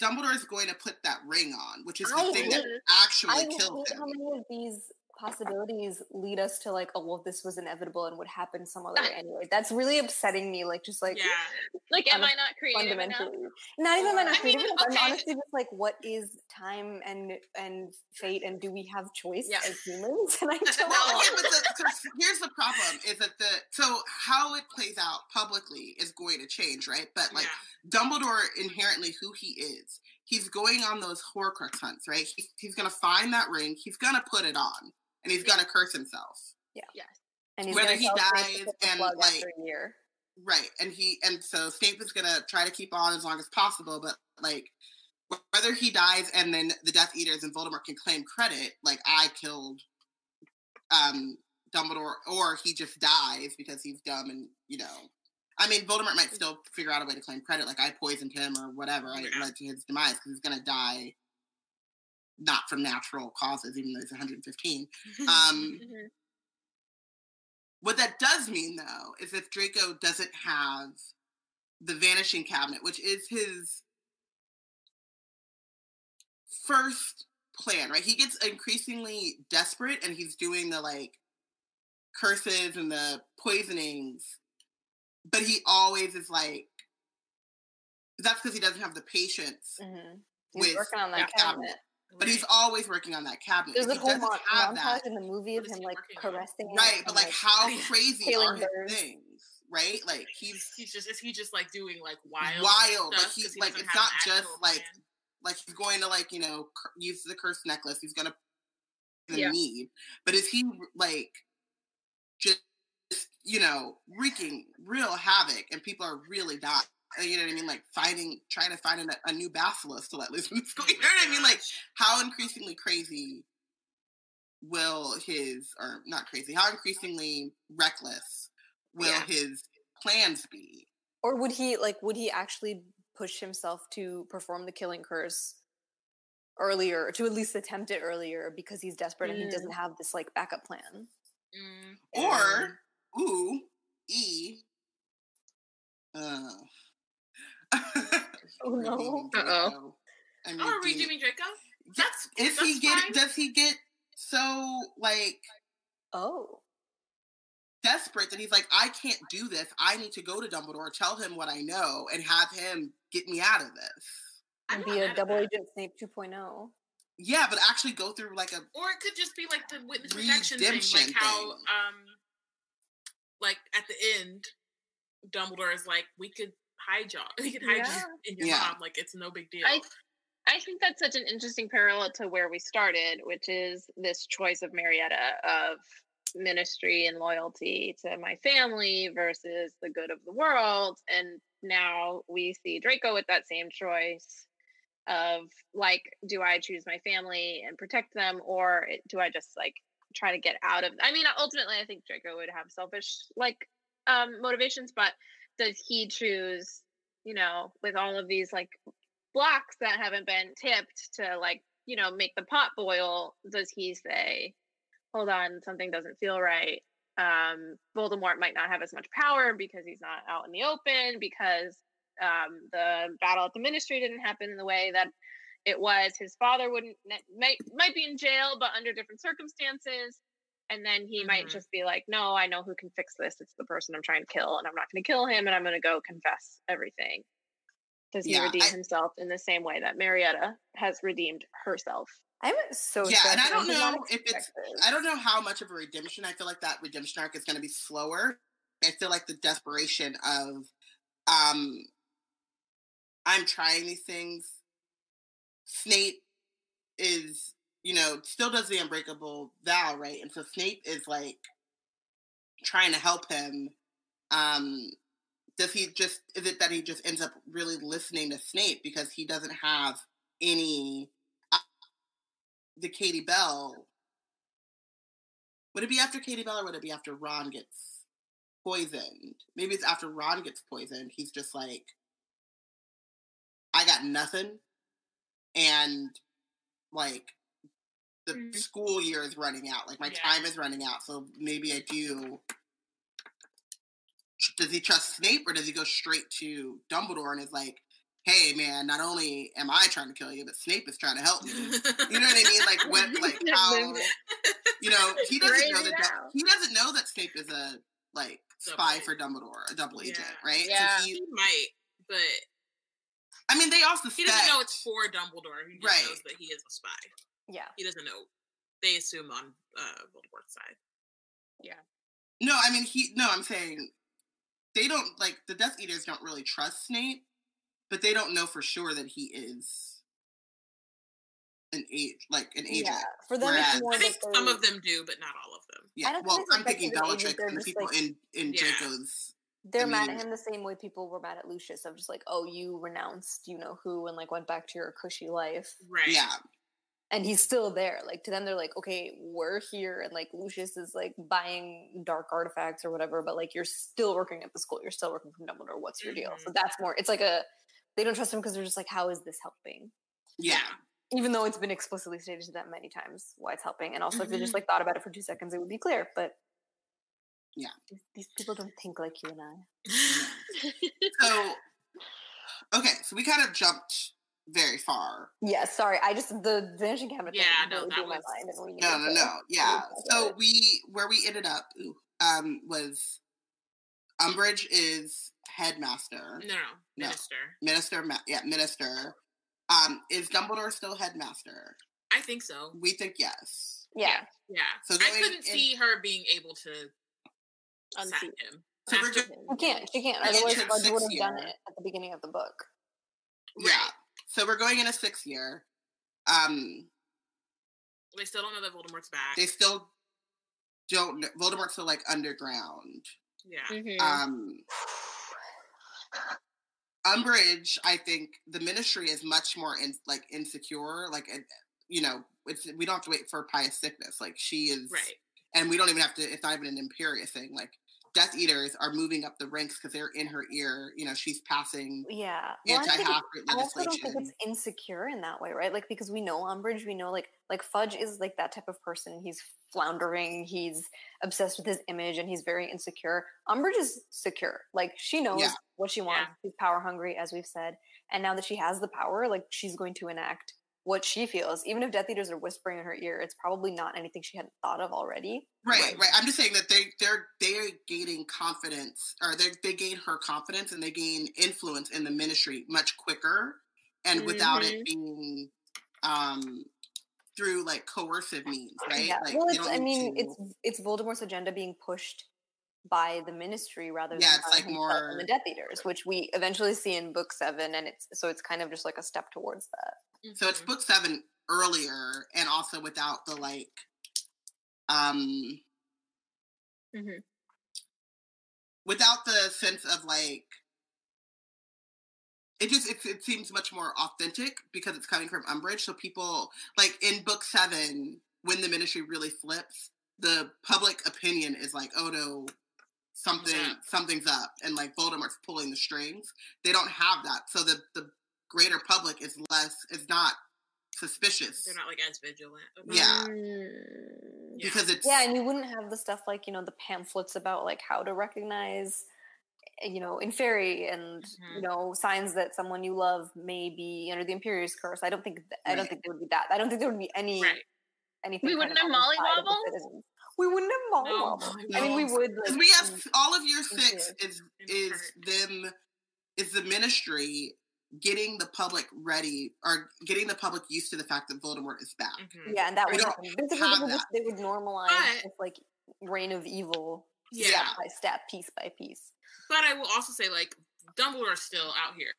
Dumbledore is going to put that ring on, which is the I thing that actually I killed hate how him. many of these possibilities lead us to like, oh well, this was inevitable and would happen some other way anyway. That's really upsetting me. Like, just like yeah. [GASPS] Like, am I not creative enough? fundamentally, not even that Or- not I mean, creative. enough, I'm honestly just like, what is time and and fate, and do we have choice Yeah. as humans? [LAUGHS] And I [LAUGHS] don't Well, know. yeah, but the, 'cause here's the problem: is that the so how it plays out publicly is going to change, right? But like yeah. Dumbledore, inherently who he is, he's going on those Horcrux hunts, right? He, he's going to find that ring, he's going to put it on, and he's going to curse himself, Yeah. Yes. And he's whether he tell Snape to dies and, like, a year. right? And he and so Snape is going to try to keep on as long as possible, but like whether he dies and then the Death Eaters and Voldemort can claim credit, like I killed um Dumbledore, or he just dies because he's dumb and you know. I mean, Voldemort might still figure out a way to claim credit, like I poisoned him or whatever. I Yeah. led to his demise because he's gonna die, not from natural causes, even though he's 115. Um, Mhm. what that does mean, though, is if Draco doesn't have the Vanishing Cabinet, which is his first plan, right? He gets increasingly desperate and he's doing the like curses and the poisonings, but he always is like, that's because he doesn't have the patience. Mhm. He's with working on that yeah, cabinet. But he's always working on that cabinet. There's a whole mon- montage that, in the movie of him like caressing it right? But like, how Yeah. [LAUGHS] crazy are his birds. things, right? Like he's He's just is he just like doing like wild wild. stuff Like 'cause he's he like it's not just actual like plan? like he's going to like you know cur- use the cursed necklace. He's gonna the Yeah. need, but is he like just you know wreaking real havoc and people are really dying? Uh, You know what I mean? Like finding, trying to find a, a new basilisk to let loose [LAUGHS] in the school. You know what I mean? Like how increasingly crazy will his or not crazy, how increasingly reckless will yeah. his plans be? Or would he like would he actually push himself to perform the killing curse earlier, to at least attempt it earlier because he's desperate mm. and he doesn't mm. have this like backup plan? Mm. Or ooh, E uh. [LAUGHS] oh no. Uh oh. I mean, oh, are we doing Draco? That's is that's he get fine. does he get so like oh desperate that he's like, I can't do this. I need to go to Dumbledore, tell him what I know, and have him get me out of this. And be a double agent Snape 2.0. Yeah, but actually go through like a Or it could just be like the witness protection thing, like how um like at the end, Dumbledore is like, we could hide y'all. [LAUGHS] We could hide yeah. you in your yeah. mom. Like it's no big deal. I, I think that's such an interesting parallel to where we started, which is this choice of Marietta of ministry and loyalty to my family versus the good of the world. And now we see Draco with that same choice of like, do I choose my family and protect them, or eh, do I just like try to get out of? I mean, ultimately, I think Draco would have selfish like um, motivations, but does he choose, you know, with all of these like blocks that haven't been tipped to like, you know, make the pot boil? Does he say, hold on, something doesn't feel right? Um, Voldemort might not have as much power because he's not out in the open, because um, the battle at the ministry didn't happen in the way that it was. His father wouldn't might might be in jail, but under different circumstances and then he mm-hmm. might just be like no i know who can fix this. It's the person i'm trying to kill and i'm not going to kill him and i'm going to go confess everything. Does he yeah, redeem I, himself in the same way that marietta has redeemed herself? I'm so yeah and i don't know if it's i don't know how much of a redemption i feel like that redemption arc is going to be slower. I feel like the desperation of um i'm trying these things snape is you know, still does the unbreakable vow, right? And so Snape is like trying to help him. Um, does he just is it that he just ends up really listening to Snape because he doesn't have any uh, the Katie Bell? Would it be after Katie Bell or would it be after Ron gets poisoned? Maybe it's after Ron gets poisoned. He's just like, I got nothing. And like the mm-hmm. school year is running out. Like my yeah. time is running out. So maybe I do. Does he trust Snape or does he go straight to Dumbledore and is like, "Hey, man, not only am I trying to kill you, but Snape is trying to help me." You know what I mean? Like [LAUGHS] what? Like how? You know, [LAUGHS] he doesn't know that he doesn't know that Snape is a like spy for Dumbledore, a double agent, right? Yeah, so he, he might, but I mean, they also he doesn't know it's for Dumbledore. He just right. knows that he is a spy. Yeah. He doesn't know. They assume on uh, Voldemort's side. Yeah. No, I mean he. No, I'm saying they don't like the Death Eaters don't really trust Snape, but they don't know for sure that he is an age like an agent. Yeah, for them, Whereas, I think some of them do, but not all of them. Yeah, well, I'm thinking Bellatrix and the people like, in in yeah. Draco's. They're I mean, mad at him the same way people were mad at Lucius of just like, oh, you renounced, you know who, and like went back to your cushy life. Right. Yeah and he's still there. Like to them, they're like, okay, we're here, and like Lucius is like buying dark artifacts or whatever, but like you're still working at the school, you're still working from Dumbledore. What's your mm-hmm. deal? So mm-hmm. that's more. It's like a they don't trust him because they're just like, how is this helping? Yeah. Even though it's been explicitly stated to them many times why it's helping, and also mm-hmm. if they just mm-hmm. like thought about it for two seconds, it would be clear. But yeah, these, these people don't think like you and I. so okay, so we kind of jumped very far. Yeah, sorry. I just the vanishing cabinet. Yeah, no, really that was... my mind. no, no, no. Yeah. So we where we ended up ooh, um was Umbridge is headmaster. No, no, minister. Minister, yeah, minister. Um, is Dumbledore still headmaster? I think so. We think yes. Yeah, yeah. So I couldn't in, see her being able to unseat him. So we're just, she can't. She can't. Otherwise, Fudge would have done it at the beginning of the book. Yeah. So we're going in a sixth year. Um, they still don't know that Voldemort's back. They still don't. Know, Voldemort's still like underground. Yeah. Mm-hmm. Um, Umbridge, I think the Ministry is much more in, like insecure. Like you know, it's we don't have to wait for Pius Thicknesse. Like she is right, and we don't even have to. It's not even an Imperia thing. Like Death Eaters are moving up the ranks because they're in her ear. You know, she's passing yeah well, anti-half I also don't think it's insecure in that way, right? Like because we know Umbridge, we know like like Fudge is like that type of person. He's floundering, he's obsessed with his image, and he's very insecure. Umbridge is secure. Like she knows yeah. what she wants. Yeah. She's power hungry, as we've said, and now that she has the power, like she's going to enact what she feels. Even if Death Eaters are whispering in her ear, it's probably not anything she hadn't thought of already. Right, right. I'm just saying that they they're they're gaining confidence, or they they gain her confidence, and they gain influence in the ministry much quicker, and mm-hmm. without it mm-hmm. being um through like coercive means, right? Yeah. Like, well, it's, I mean, to... it's it's Voldemort's agenda being pushed by the ministry rather yeah, than it's like more the Death Eaters, which we eventually see in book seven, and it's so it's kind of just like a step towards that. Mm-hmm. So it's book seven earlier and also without the like um mm-hmm. without the sense of like it just it, it seems much more authentic because it's coming from Umbridge. So people like in book seven, when the ministry really flips, the public opinion is like, oh no, something yeah. something's up, and like Voldemort's pulling the strings. They don't have that, so the the greater public is less is not suspicious. They're not like as vigilant. Yeah. Mm. Because it's Yeah, and you wouldn't have the stuff like, you know, the pamphlets about like how to recognize eh, you know, Inferi and mm-hmm. you know, signs that someone you love may be under the Imperius curse. I don't think th- right. I don't think there would be that. I don't think there would be any right. anything. We wouldn't have Molly Wobble. We wouldn't have Molly no, Wobble. I mean, we would. Like, we have all of your six is is them is the ministry getting the public ready or getting the public used to the fact that Voldemort is back. Mm-hmm. Yeah, and that would happen. Basically, they would, just, they would normalize but, this, like reign of evil yeah. step by step, piece by piece. But I will also say, like, Dumbledore is still out here.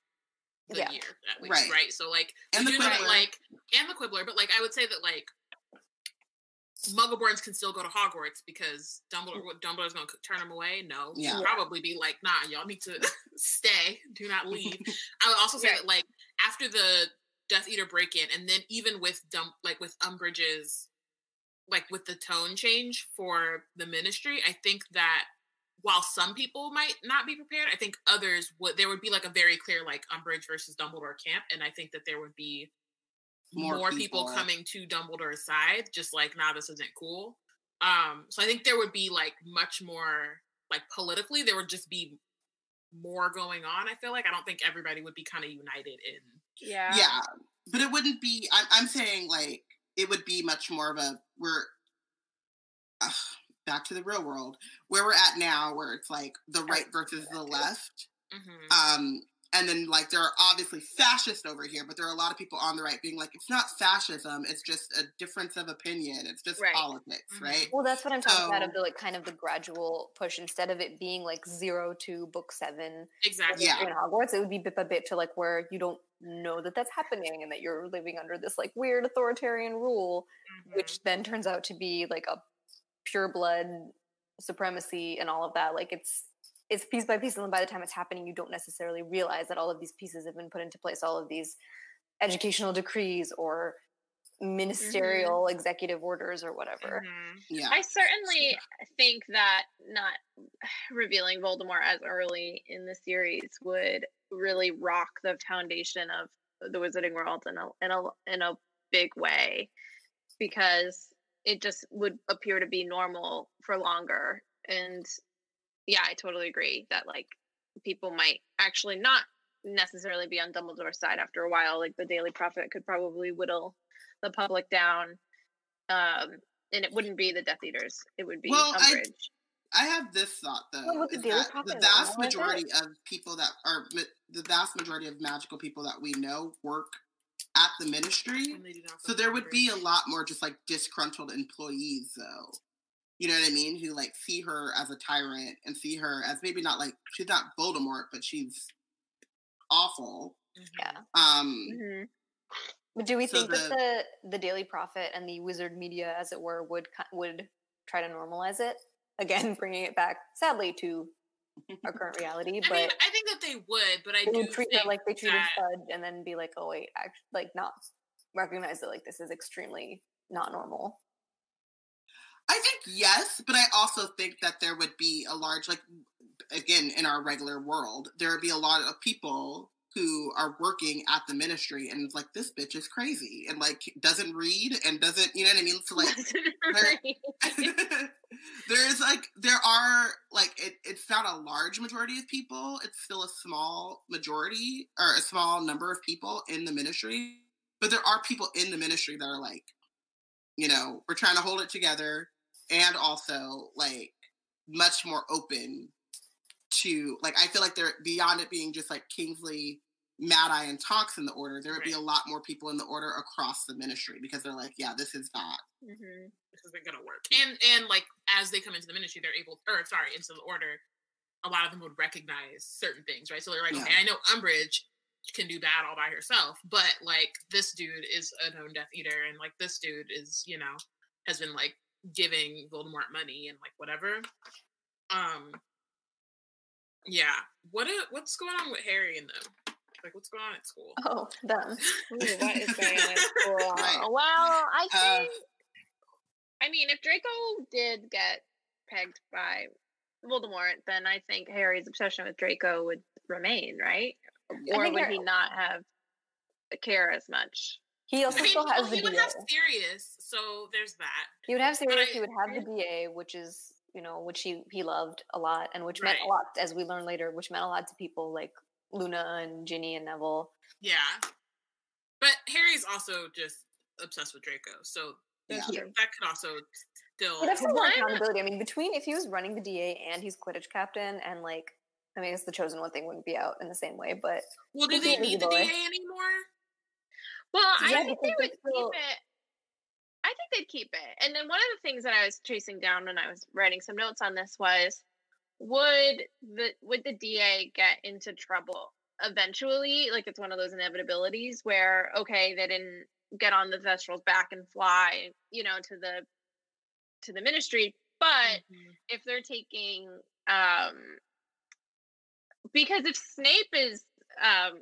yeah. year at least, right. right? So like and the Quibbler. like and the Quibbler, but like I would say that like Muggleborns can still go to Hogwarts because Dumbledore mm. Dumbledore's gonna turn them away. No, yeah. probably be like, nah, y'all need to [LAUGHS] stay, do not leave. [LAUGHS] I would also say that like after the Death Eater break in, and then even with dump like with Umbridge's like with the tone change for the Ministry, I think that while some people might not be prepared, I think others would. There would be like a very clear like Umbridge versus Dumbledore camp, and I think that there would be more, more people. people. coming to Dumbledore's side, just like, nah, this isn't cool. Um, so I think there would be like much more like politically, there would just be more going on. I feel like I don't think everybody would be kind of united in. Yeah. Yeah, but it wouldn't be. I'm, I'm saying like it would be much more of a we're uh, back to the real world where we're at now, where it's like the right versus the left. Mm-hmm. Um, and then like there are obviously fascists over here but there are a lot of people on the right being like it's not fascism it's just a difference of opinion it's just right. politics mm-hmm. right well that's what i'm talking so, about of the like kind of the gradual push instead of it being like zero to book seven exactly yeah. in hogwarts it would be bit by bit to like where you don't know that that's happening and that you're living under this like weird authoritarian rule mm-hmm. which then turns out to be like a pure blood supremacy and all of that like it's it's piece by piece and then by the time it's happening you don't necessarily realize that all of these pieces have been put into place all of these educational decrees or ministerial mm-hmm. executive orders or whatever mm-hmm. yeah i certainly think that not [SIGHS] revealing voldemort as early in the series would really rock the foundation of the wizarding world in a in a in a big way because it just would appear to be normal for longer and yeah, I totally agree that like people might actually not necessarily be on Dumbledore's side after a while. Like the Daily Prophet could probably whittle the public down. Um, and it wouldn't be the Death Eaters. It would be well, Umbridge. I, I have this thought though. Well, the, the vast majority of people that are the vast majority of magical people that we know work at the ministry. So there would be a lot more just like disgruntled employees though you know what I mean, who like see her as a tyrant and see her as maybe not like she's not Voldemort, but she's awful. Yeah. Um mm-hmm. But do we so think the, that the the Daily Prophet and the wizard media, as it were, would would try to normalize it again, [LAUGHS] bringing it back sadly to our current reality? But I, mean, I think that they would, but I do treat her like they treated that... Fudge, and then be like, "Oh wait, actually, like not recognize that like this is extremely not normal. I think yes, but I also think that there would be a large like again in our regular world, there would be a lot of people who are working at the ministry and it's like this bitch is crazy and like doesn't read and doesn't you know what I mean? So like there, [LAUGHS] [LAUGHS] there's like there are like it, it's not a large majority of people, it's still a small majority or a small number of people in the ministry. But there are people in the ministry that are like, you know, we're trying to hold it together and also like much more open to like I feel like they're beyond it being just like Kingsley, Mad Eye, and Tonks in the order. There would right. be a lot more people in the order across the ministry because they're like, yeah, this is not. Mm-hmm. This isn't gonna work. And and like as they come into the ministry, they're able, or sorry, into the order. A lot of them would recognize certain things, right? So they're like, yeah. okay, I know Umbridge can do bad all by herself, but like this dude is a known Death Eater, and like this dude is, you know, has been like giving Voldemort money and like whatever. Um, yeah. What is, what's going on with Harry and them? Like, what's going on at school? Oh, them. Ooh, what is going on at [LAUGHS] school? right. Well, I uh think. Uh, I mean, if Draco did get pegged by Voldemort, then I think Harry's obsession with Draco would remain, right? Or would he not have care as much? He also I mean, still has well, the he would have Sirius, so there's that. He would have Sirius. I, he would have the DA, which is you know, which he he loved a lot, and which right. meant a lot, as we learn later, which meant a lot to people like Luna and Ginny and Neville. Yeah, but Harry's also just obsessed with Draco, so yeah. that, that could also still. But that's more accountability. I mean, between if he was running the DA and he's Quidditch captain, and like, I mean, I guess the chosen one thing wouldn't be out in the same way, but well, do they need the DA anymore? Well, yeah, I think they would still... keep it. I think they'd keep it. And then one of the things that I was chasing down when I was writing some notes on this was would the would the DA get into trouble eventually? Like it's one of those inevitabilities where okay, they didn't get on the Thestral's back and fly, you know, to the to the ministry, but mm-hmm. if they're taking um because if Snape is um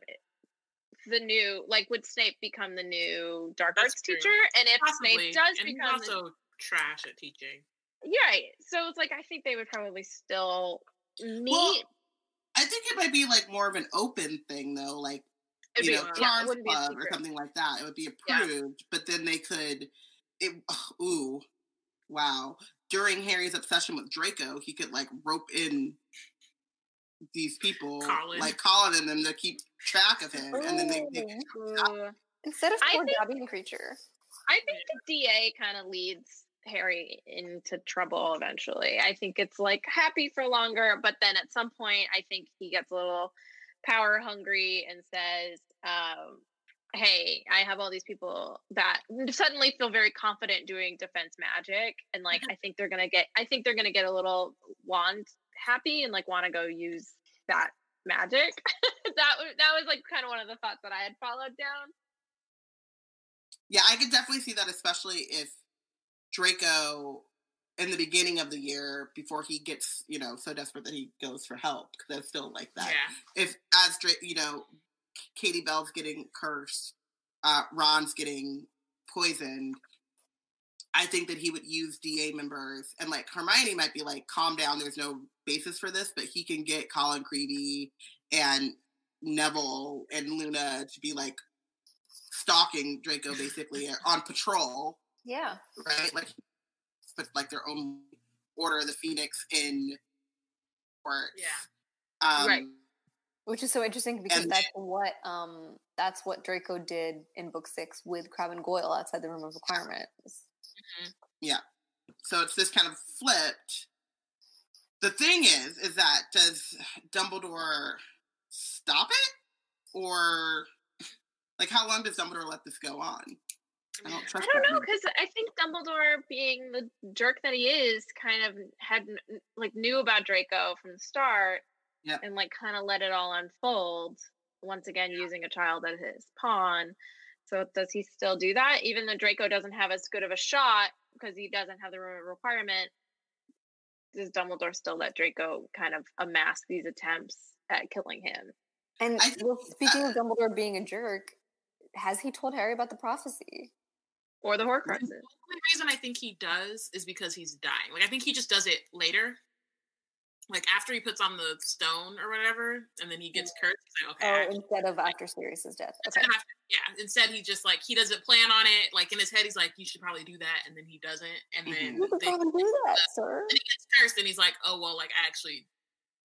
the new like would Snape become the new dark That's arts true. teacher? And if Possibly. Snape does and become also the, trash at teaching. Yeah, so it's like I think they would probably still meet. Well, I think it might be like more of an open thing though, like It'd you know, yeah, Club or something like that. It would be approved, yeah. but then they could it [SIGHS] ooh, wow. During Harry's obsession with Draco, he could like rope in these people, Colin. like calling them, to keep track of him, Ooh. and then they, they instead of poor Dobby Kreacher. I think the DA kind of leads Harry into trouble eventually. I think it's like happy for longer, but then at some point, I think he gets a little power hungry and says, um, "Hey, I have all these people that suddenly feel very confident doing defense magic, and like I think they're gonna get, I think they're gonna get a little wand happy and like want to go use that magic. [LAUGHS] that was that was like kind of one of the thoughts that I had followed down. Yeah, I could definitely see that, especially if Draco in the beginning of the year before he gets you know so desperate that he goes for help because it's still like that. Yeah. If as you know, Katie Bell's getting cursed, uh, Ron's getting poisoned, I think that he would use DA members and like Hermione might be like, calm down, there's no basis for this, but he can get Colin Creevey and Neville and Luna to be like stalking Draco basically [LAUGHS] on patrol. Yeah. Right? Like but like their own order of the Phoenix in or Yeah. Um, right. Which is so interesting because and, that's what um that's what Draco did in book six with Crabbe and Goyle outside the room of requirements. Mm-hmm. Yeah. So it's this kind of flipped. The thing is, is that does Dumbledore stop it, or like how long does Dumbledore let this go on? I don't, I don't know because I think Dumbledore, being the jerk that he is, kind of had like knew about Draco from the start, yep. and like kind of let it all unfold. Once again, using a child as his pawn. So does he still do that, even though Draco doesn't have as good of a shot because he doesn't have the requirement? Does Dumbledore still let Draco kind of amass these attempts at killing him? And well, speaking of Dumbledore being a jerk, has he told Harry about the prophecy or the Horcruxes? The only reason I think he does is because he's dying. Like I think he just does it later. Like after he puts on the stone or whatever, and then he mm. gets cursed. Like, oh, okay. Oh, instead of after Sirius's death. Okay. After, yeah. Instead, he just like he doesn't plan on it. Like in his head, he's like, "You should probably do that," and then he doesn't. And then you could probably do that, [LAUGHS] sir. And he gets cursed, and he's like, "Oh well, like I actually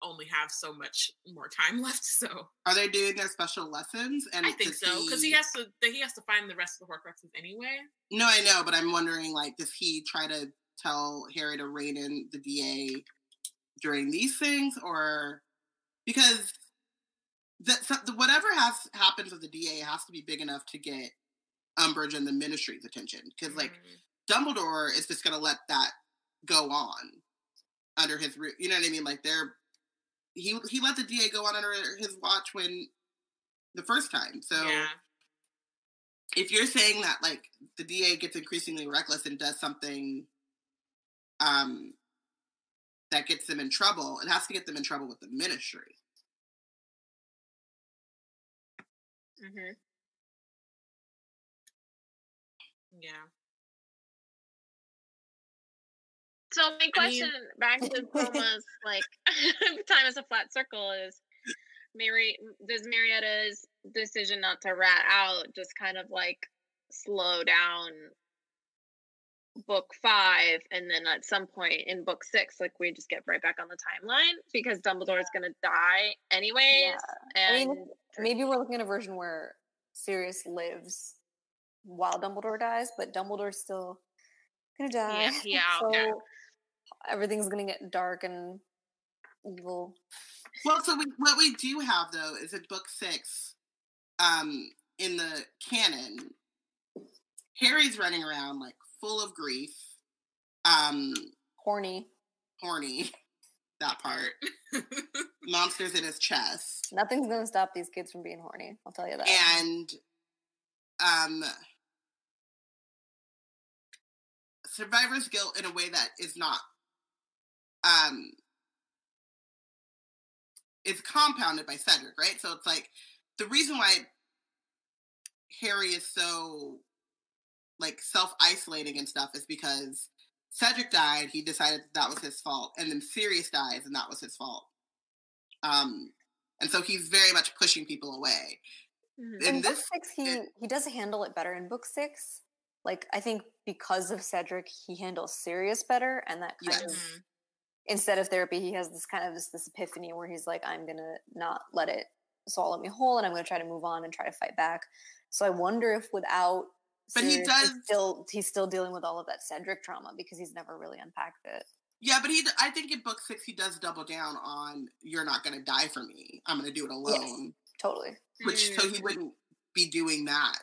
only have so much more time [LAUGHS] left. So are they doing their special lessons? And I think so because he... he has to he has to find the rest of the Horcruxes anyway. No, I know, but I'm wondering like, does he try to tell Harry to rein in the DA during these things, or because that whatever has happens with the DA has to be big enough to get Umbridge and the Ministry's attention because like mm. Dumbledore is just going to let that go on under his you know what I mean like they're he he let the DA go on under his watch when the first time. So yeah. if you're saying that like the DA gets increasingly reckless and does something um that gets them in trouble, it has to get them in trouble with the ministry. Mhm. Yeah. So my question I mean, back to [LAUGHS] Proma's like [LAUGHS] time as a flat circle is Mary does Marietta's decision not to rat out just kind of like slow down book five and then at some point in book six like we just get right back on the timeline because dumbledore is going to die anyways yeah. and I mean, maybe we're looking at a version where sirius lives while dumbledore dies but dumbledore's still gonna die yeah, yeah, [LAUGHS] so yeah everything's gonna get dark and evil. Well, so we, what we do have though is in book six, um, in the canon, Harry's running around like full of grief, um, horny, horny. [LAUGHS] That part. [LAUGHS] Monsters in his chest. Nothing's gonna stop these kids from being horny. I'll tell you that. And um survivor's guilt in a way that is not um is compounded by Cedric, right? So it's like the reason why Harry is so like self-isolating and stuff is because Cedric died, he decided that, that was his fault, and then Sirius dies, and that was his fault. Um, and so he's very much pushing people away. Mm-hmm. In, in this, book six, he it, he does handle it better in book six. Like I think because of Cedric, he handles Sirius better, and that kind yes. of mm-hmm instead of therapy, he has this kind of this, this epiphany where he's like, I'm gonna not let it swallow me whole, and I'm gonna try to move on and try to fight back. So I wonder if without, but he does he's still he's still dealing with all of that Cedric trauma because he's never really unpacked it. Yeah, but he I think in book six he does double down on you're not gonna die for me. I'm gonna do it alone. Yes, totally. Which so he mm. wouldn't be doing that,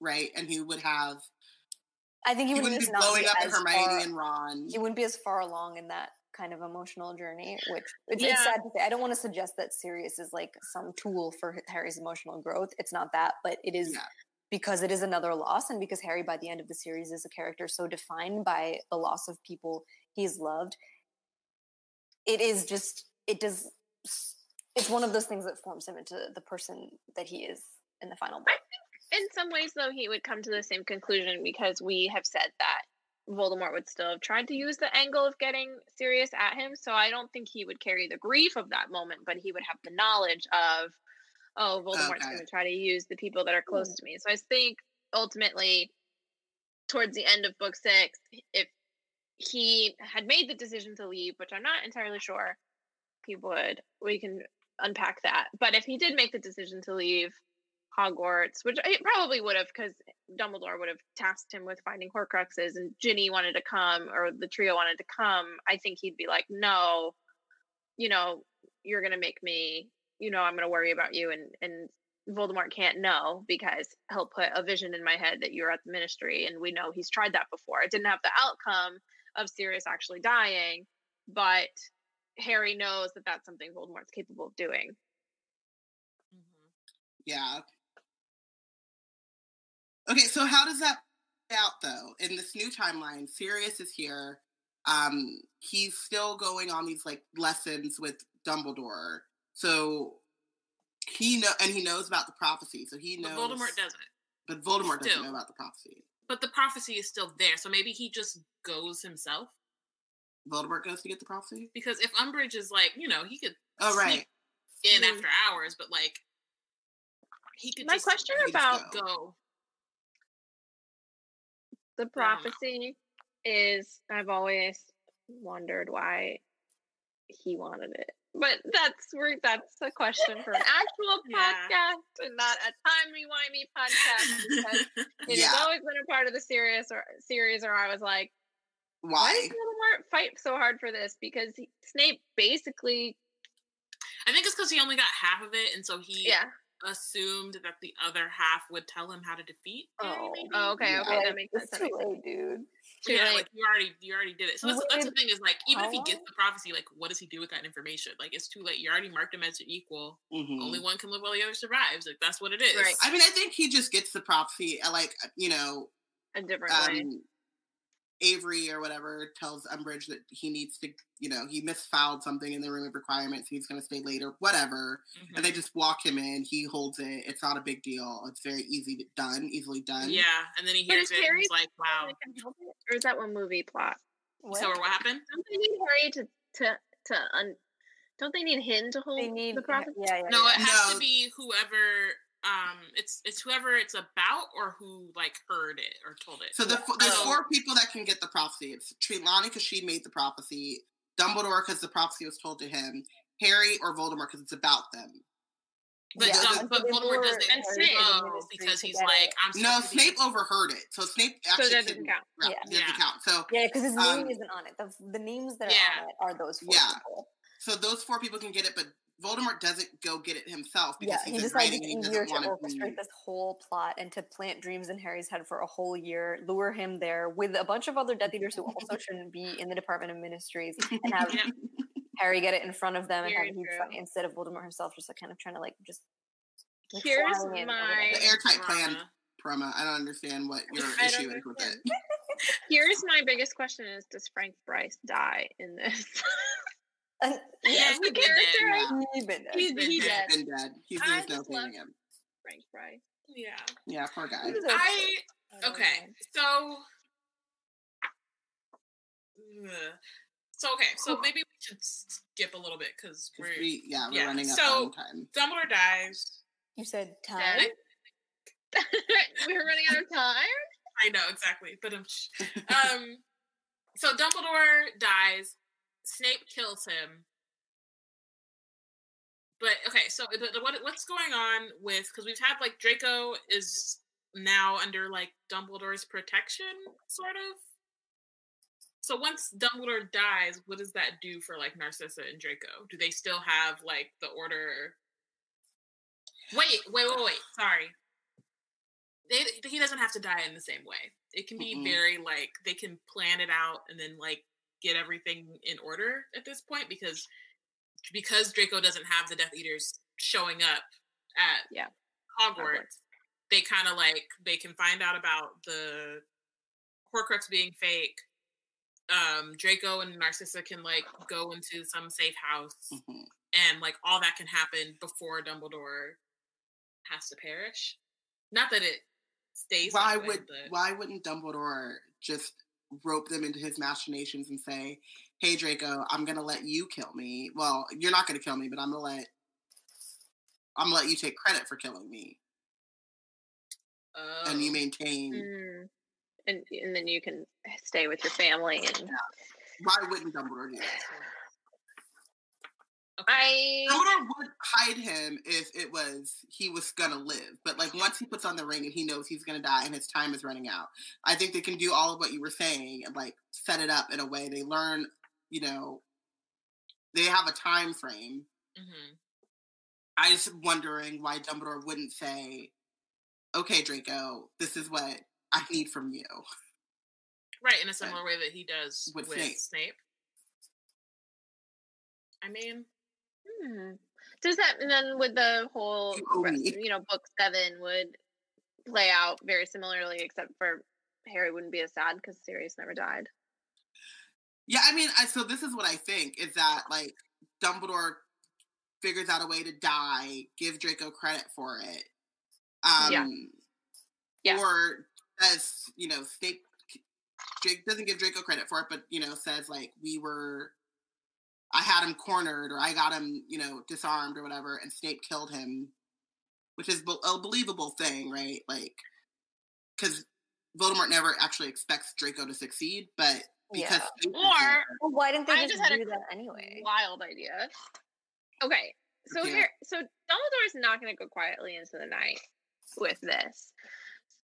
right? And he would have. I think he, he wouldn't, be blowing up Hermione far, and Ron. He wouldn't be as far along in that kind of emotional journey, which it's, yeah. it's sad to say. I don't want to suggest that Sirius is like some tool for Harry's emotional growth. It's not that, but it is yeah. Because it is another loss, and because Harry, by the end of the series, is a character so defined by the loss of people he's loved. It is just it does. It's one of those things that forms him into the person that he is in the final book. in some ways, though, he would come to the same conclusion because we have said that Voldemort would still have tried to use the angle of getting Sirius at him. So I don't think he would carry the grief of that moment, but he would have the knowledge of, oh, Voldemort's okay. going to try to use the people that are close mm. to me. So I think ultimately, towards the end of book six, if he had made the decision to leave, which I'm not entirely sure he would, we can unpack that. But if he did make the decision to leave, Hogwarts, which he probably would have because Dumbledore would have tasked him with finding Horcruxes, and Ginny wanted to come, or the trio wanted to come. I think he'd be like, "No, you know, you're gonna make me. You know, I'm gonna worry about you." And and Voldemort can't know because he'll put a vision in my head that you're at the Ministry, and we know he's tried that before. It didn't have the outcome of Sirius actually dying, but Harry knows that that's something Voldemort's capable of doing. Mm-hmm. Yeah, Okay, so how does that out though? In this new timeline, Sirius is here. Um, he's still going on these like lessons with Dumbledore. So he know and he knows about the prophecy. So he knows but Voldemort doesn't. But Voldemort still. doesn't know about the prophecy. But the prophecy is still there, so maybe he just goes himself. Voldemort goes to get the prophecy because if Umbridge is like, you know, he could. Oh right. In mm-hmm. after hours, but like, he could. My just, question about go. go. The prophecy is I've always wondered why he wanted it. But that's where that's a question for an actual [LAUGHS] podcast yeah. and not a timey wimey podcast because [LAUGHS] it's yeah. always been a part of the series or series or I was like, why, why does Voldemort fight so hard for this? Because he, Snape basically I think it's because he only got half of it, and so he yeah assumed that the other half would tell him how to defeat. Oh, oh okay, yeah. okay, that makes sense. Too late, dude. Too yeah, late. like you already you already did it. So that's, that's the thing is like even if he gets the prophecy, like what does he do with that information? Like it's too late. You already marked him as an equal. Mm-hmm. Only one can live while the other survives. Like that's what it is. Right. I mean, I think he just gets the prophecy. Uh, like you know, a different um, way Avery or whatever tells Umbridge that he needs to, you know, he misfiled something in the room of requirements. He's going to stay later, whatever. Mm-hmm. And they just walk him in. He holds it. It's not a big deal. It's very easy done, easily done. Yeah. And then he hears it and he's like, wow. Or is that one movie plot? What? So what happened? Don't they need Harry to, to, to, un- don't they need him to hold they need, the prophecy? Yeah, yeah, no, it has no. to be whoever um it's it's whoever it's about or who like heard it or told it so the, there's four people that can get the prophecy it's trelawney because she made the prophecy dumbledore because the prophecy was told to him harry or voldemort because it's about them but, yeah, um, but Voldemort doesn't and Snape because he's like, I'm no. Snape overheard it, so Snape actually so doesn't count. Yeah, yeah. doesn't count. So yeah, because his name um, isn't on it. The, the names that are yeah. on it are those four yeah. people. So those four people can get it, but Voldemort doesn't go get it himself because yeah, he decided it's easier to orchestrate this whole plot and to plant dreams in Harry's head for a whole year, lure him there with a bunch of other Death Eaters who also [LAUGHS] shouldn't be in the Department of Ministries, and have yeah. [LAUGHS] Harry get it in front of them Very and have a huge fight instead of Voldemort himself just like kind of trying to like just. Like, Here's my the airtight plan, Proma. I don't understand what your I issue is with it. Here's my biggest question: Is does Frank Bryce die in this? [LAUGHS] Uh, yeah, the character. Yeah. He's been dead. He's, he's dead. been dead. He's there's no saving him. Frank Fry. Yeah. Yeah, poor guy. I okay. So. So okay, so maybe we should skip a little bit because we're we, yeah we're yeah. running up so, on time. Dumbledore dies. You said time. [LAUGHS] we're running out of time. I know exactly, but um, [LAUGHS] um, so Dumbledore dies. Snape kills him. But okay, so what what's going on with because we've had like Draco is now under like Dumbledore's protection, sort of. So once Dumbledore dies, what does that do for like Narcissa and Draco? Do they still have like the order? Wait, wait, wait, wait. Sorry. They, he doesn't have to die in the same way. It can be mm very like they can plan it out and then like get everything in order at this point because because Draco doesn't have the Death Eaters showing up at yeah Hogwarts, Hogwarts. they kind of like they can find out about the Horcrux being fake. Um, Draco and Narcissa can like go into some safe house, mm-hmm. and like all that can happen before Dumbledore has to perish. Not that it stays. Why would but... why wouldn't Dumbledore just rope them into his machinations and say, "Hey Draco, I'm gonna let you kill me. Well, you're not gonna kill me, but I'm gonna let I'm gonna let you take credit for killing me, oh. and you oh. maintain." Mm. And and then you can stay with your family and. Yeah. Why wouldn't Dumbledore do that? Okay. I Yoda would hide him if it was he was gonna live, but like once he puts on the ring and he knows he's gonna die and his time is running out, I think they can do all of what you were saying and like set it up in a way they learn. You know, they have a time frame. Mm-hmm. I just wondering why Dumbledore wouldn't say, "Okay, Draco, this is what I need from you." Right, in a similar way that he does with, with Snape. Snape. I mean, Hmm. Does that and then with the whole you know book seven would play out very similarly, except for Harry wouldn't be as sad because Sirius never died. Yeah, I mean, I, so this is what I think is that like Dumbledore figures out a way to die, give Draco credit for it. Um, yeah. yeah. or as you know, Snape Jake doesn't give Draco credit for it, but you know, says like we were I had him cornered or I got him, you know, disarmed or whatever, and Snape killed him, which is a believable thing, right? Like, because Voldemort never actually expects Draco to succeed, but because yeah. or well, why didn't they I just, just do that [LAUGHS] anyway? Wild idea. Okay, so yeah. here, so Dumbledore is not going to go quietly into the night with this.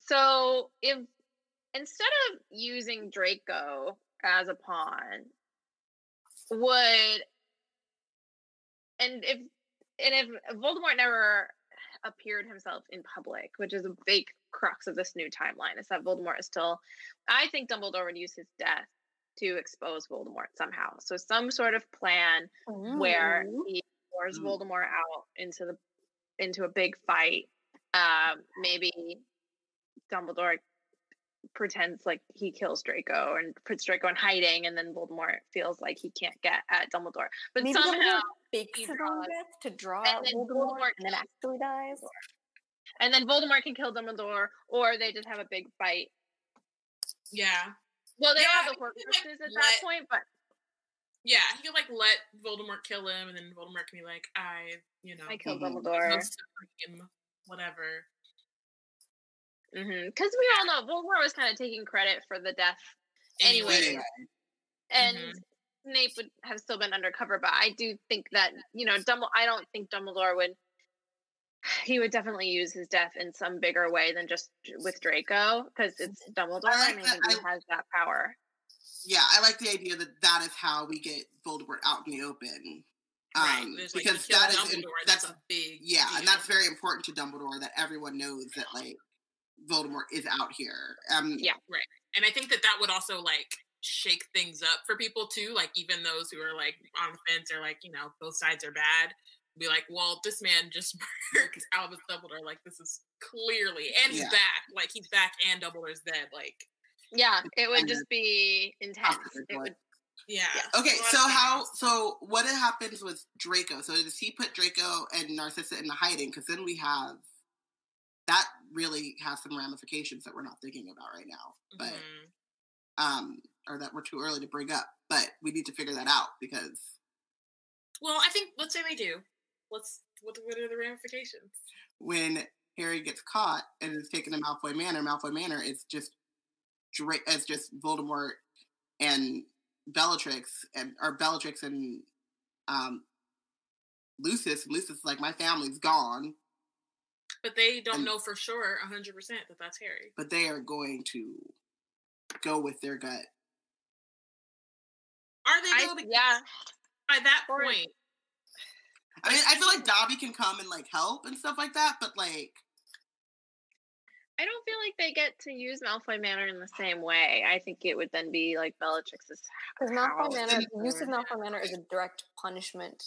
So if instead of using Draco as a pawn, would and if and if Voldemort never appeared himself in public, which is a big crux of this new timeline, is that Voldemort is still. I think Dumbledore would use his death to expose Voldemort somehow. So some sort of plan Ooh. where he pours mm. Voldemort out into the into a big fight. Um, maybe Dumbledore pretends like he kills Draco and puts Draco in hiding, and then Voldemort feels like he can't get at Dumbledore. But Maybe somehow fakes his own death to draw and then Voldemort, Voldemort and then actually dies. And then Voldemort can kill Dumbledore, or they just have a big fight. Yeah. Well, they yeah, have the Horcruxes like, at that point, but yeah, he could like let Voldemort kill him, and then Voldemort can be like, "I, you know, I killed. Dumbledore, whatever." Because mm-hmm. we all know Voldemort was kind of taking credit for the death anyway, anyway. and mm-hmm. Snape would have still been undercover. But I do think that you know, Dumbledore. I don't think Dumbledore would. He would definitely use his death in some bigger way than just with Draco because it's Dumbledore. I, like I mean, he has that power. Yeah, I like the idea that that is how we get Voldemort out in the open. Right. Um, because like, that is in, that's, that's, a big yeah, deal. and that's very important to Dumbledore that everyone knows that like Voldemort is out here. Um, yeah, right. And I think that that would also like shake things up for people too. Like even those who are like on the fence are like, you know, both sides are bad. Be like, well, this man just [LAUGHS] murdered Albus Dumbledore. Like this is clearly, and he's yeah. back. Like he's back, and Dumbledore's dead. Like, yeah, it would just be intense. It would yeah. Okay, so how so what happens with Draco? So does he put Draco and Narcissa in the hiding? Because then we have that really has some ramifications that we're not thinking about right now. But mm-hmm. um or that we're too early to bring up. But we need to figure that out because Well, I think let's say they do. Let's what what are the ramifications? When Harry gets caught and is taken to Malfoy Manor, Malfoy Manor is just as just Voldemort and Bellatrix and or Bellatrix and um Lucius. And Lucius is like, my family's gone. But they don't and, know for sure 100% that that's Harry. But they are going to go with their gut. Are they going I, to yeah. By that point. I mean, I feel like Dobby can come and like help and stuff like that, but like I don't feel like they get to use Malfoy Manor in the same way. I think it would then be like Bellatrix's Because Malfoy Manor, the use of Malfoy Manor is a direct punishment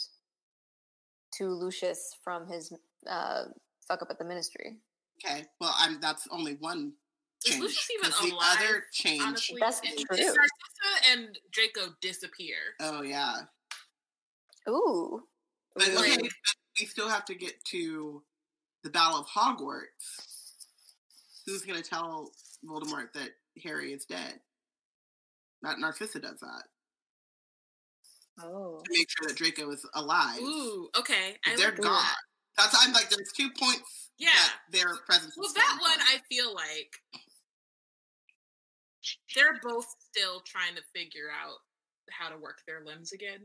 to Lucius from his uh, fuck up at the ministry. Okay, well, I'm that's only one change. Is Lucius even alive? The other change. Honestly, that's true. Narcissa and Draco disappear. Oh yeah. Ooh. But okay, we still have to get to the Battle of Hogwarts. Who's going to tell Voldemort that Harry is dead? Not Narcissa does that. Oh. To make sure that Draco is alive. Ooh, okay. they're gone. That. That's I'm like there's two points. Yeah, their presence. Well, that one I feel like they're both still trying to figure out how to work their limbs again.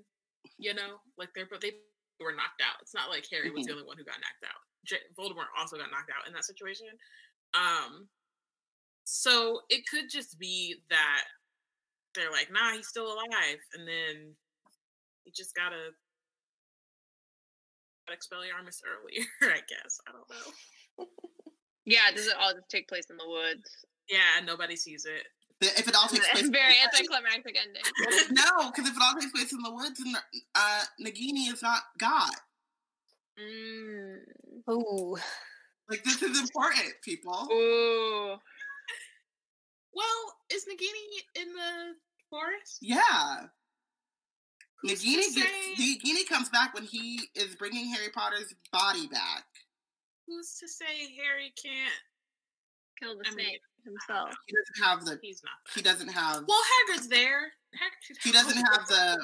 You know, like they're but they were knocked out. It's not like Harry was mm-hmm. the only one who got knocked out. J- Voldemort also got knocked out in that situation. Um, so it could just be that they're like, nah, he's still alive, and then he just gotta Expelliarmus earlier, [LAUGHS] I guess. I don't know. yeah, does it all just take place in the woods? Yeah, nobody sees it. If it all takes [LAUGHS] place, it's very anticlimactic ending. [LAUGHS] no, because if it all takes place in the woods, and uh, Nagini is not God. Mm. Ooh, like this is important, people. Ooh. Well, is Nagini in the forest? Yeah. Nagini gets Nagini comes back when he is bringing Harry Potter's body back. Who's to say Harry can't kill the I snake mean, himself. He doesn't have the. He's not. He doesn't have. Well, Hagrid's there. Hagrid, he doesn't have the.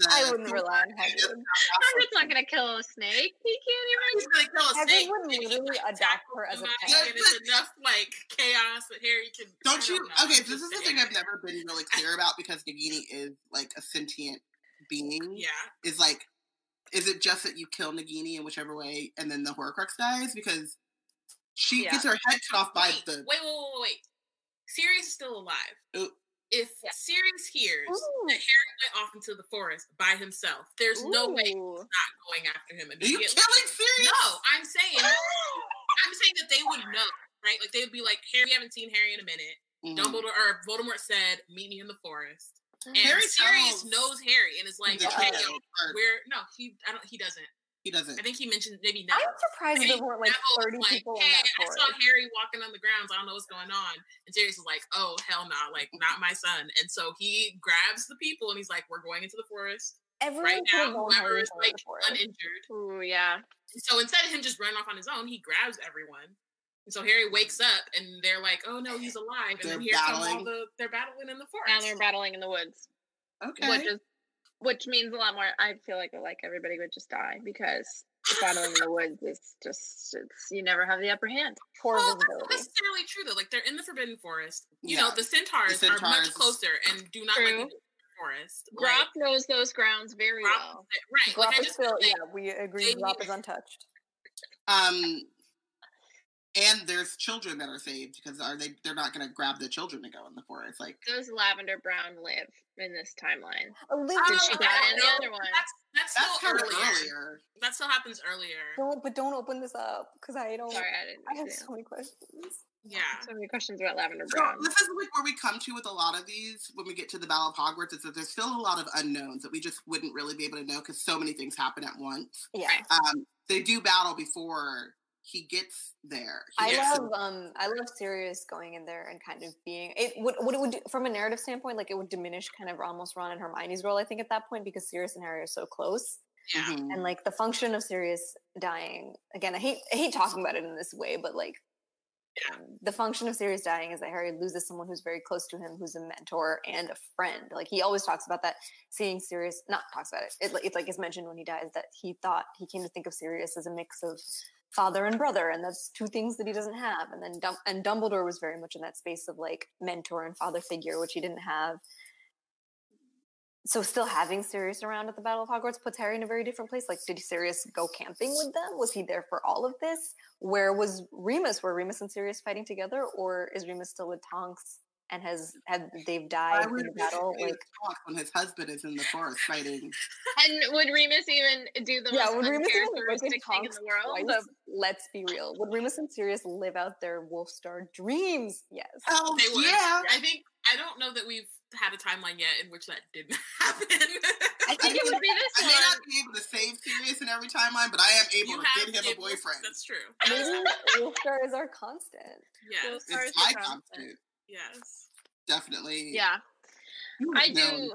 the I wouldn't rely on Hagrid. Hagrid's not gonna kill a snake. He can't even. He's gonna kill a Hagrid snake. would literally adopt her as a pet. And it's enough like chaos that Harry can. Don't you? Okay, this is the thing I've never been really [LAUGHS] clear about because Nagini is like a sentient being. Yeah. Is like, is it just that you kill Nagini in whichever way, and then the Horcrux dies because she yeah. gets her head cut off by wait, the. Wait, wait, wait, wait. Sirius is still alive. Ooh. If yeah. Sirius hears Ooh. that Harry went off into the forest by himself, there's Ooh. no way he's not going after him immediately. Are you killing Sirius? No, I'm saying, [LAUGHS] I'm saying that they would know, right? Like they would be like, Harry, we haven't seen Harry in a minute. Mm-hmm. Dumbledore or Voldemort said, "Meet me in the forest." Oh, and Harry Sirius knows Harry and is like, "Okay, yo, we're no, he, I don't, he doesn't." He doesn't. I think he mentioned maybe Neville. I'm surprised maybe there weren't like Neville 30 like, people hey, in that. I saw Harry walking on the grounds. I don't know what's going on. And Sirius is like, oh, hell no, nah, like not my son. And so he grabs the people and he's like, we're going into the forest. Everyone right now, whoever is like uninjured. Ooh, yeah. So instead of him just running off on his own, he grabs everyone. And so Harry wakes up and they're like, oh no, he's alive. And they're then here battling. come all the, they're battling in the forest. Now they're battling in the woods. Okay. Which is which means a lot more. I feel like like everybody would just die because battling in the woods is just it's you never have the upper hand. Poor well, visibility. That's necessarily true though. Like they're in the Forbidden Forest. You yeah. know, the centaurs, the centaurs, are much closer and do not true. like the forest. Grawp like, knows those grounds very well. Right. Grawp like, is still, yeah, we agree. Grawp is untouched. [LAUGHS] Um, and there's children that are saved because are they? They're not going to grab the children to go in the forest. Like does Lavender Brown live in this timeline? Oh, Did she die in the other one? That's, that's, that's still earlier. earlier. That still happens earlier. Don't, but don't open this up because I don't. Sorry, I didn't. I have so many questions. Yeah, so many questions about Lavender Brown. So this is like where we come to with a lot of these when we get to the Battle of Hogwarts. Is that there's still a lot of unknowns that we just wouldn't really be able to know because so many things happen at once. Yeah. Um, they do battle before he gets there. He I love um I love Sirius going in there and kind of being it would what it would do from a narrative standpoint like it would diminish kind of almost Ron and Hermione's role I think at that point because Sirius and Harry are so close. Yeah. And like the function of Sirius dying again I hate I hate talking about it in this way but like yeah. Um, the function of Sirius dying is that Harry loses someone who's very close to him, who's a mentor and a friend. Like he always talks about that, seeing Sirius, not talks about it. it it's like it's mentioned when he dies that he thought he came to think of Sirius as a mix of father and brother and that's two things that he doesn't have and then Dum- and dumbledore was very much in that space of like mentor and father figure which he didn't have so still having Sirius around at the Battle of Hogwarts puts Harry in a very different place. Like, did Sirius go camping with them? Was he there for all of this? Where was Remus? Were Remus and Sirius fighting together, or is Remus still with Tonks and has had they've died in the battle? Like when his husband is in the forest fighting. [LAUGHS] And would Remus even do the yeah? Would Remus even like thing in the world? Twice? Let's be real. Would Remus and Sirius live out their Wolfstar dreams? Yes. Oh yeah. I think I don't know that we've had a timeline yet in which that didn't [LAUGHS] happen. I think it would be this I one. may not be able to save Sirius in every timeline, but I am able you to get him a boyfriend. That's true. Maybe Wolfstar is our constant. Yes. Wolfstar it's my constant. constant. Yes definitely. Yeah, I do.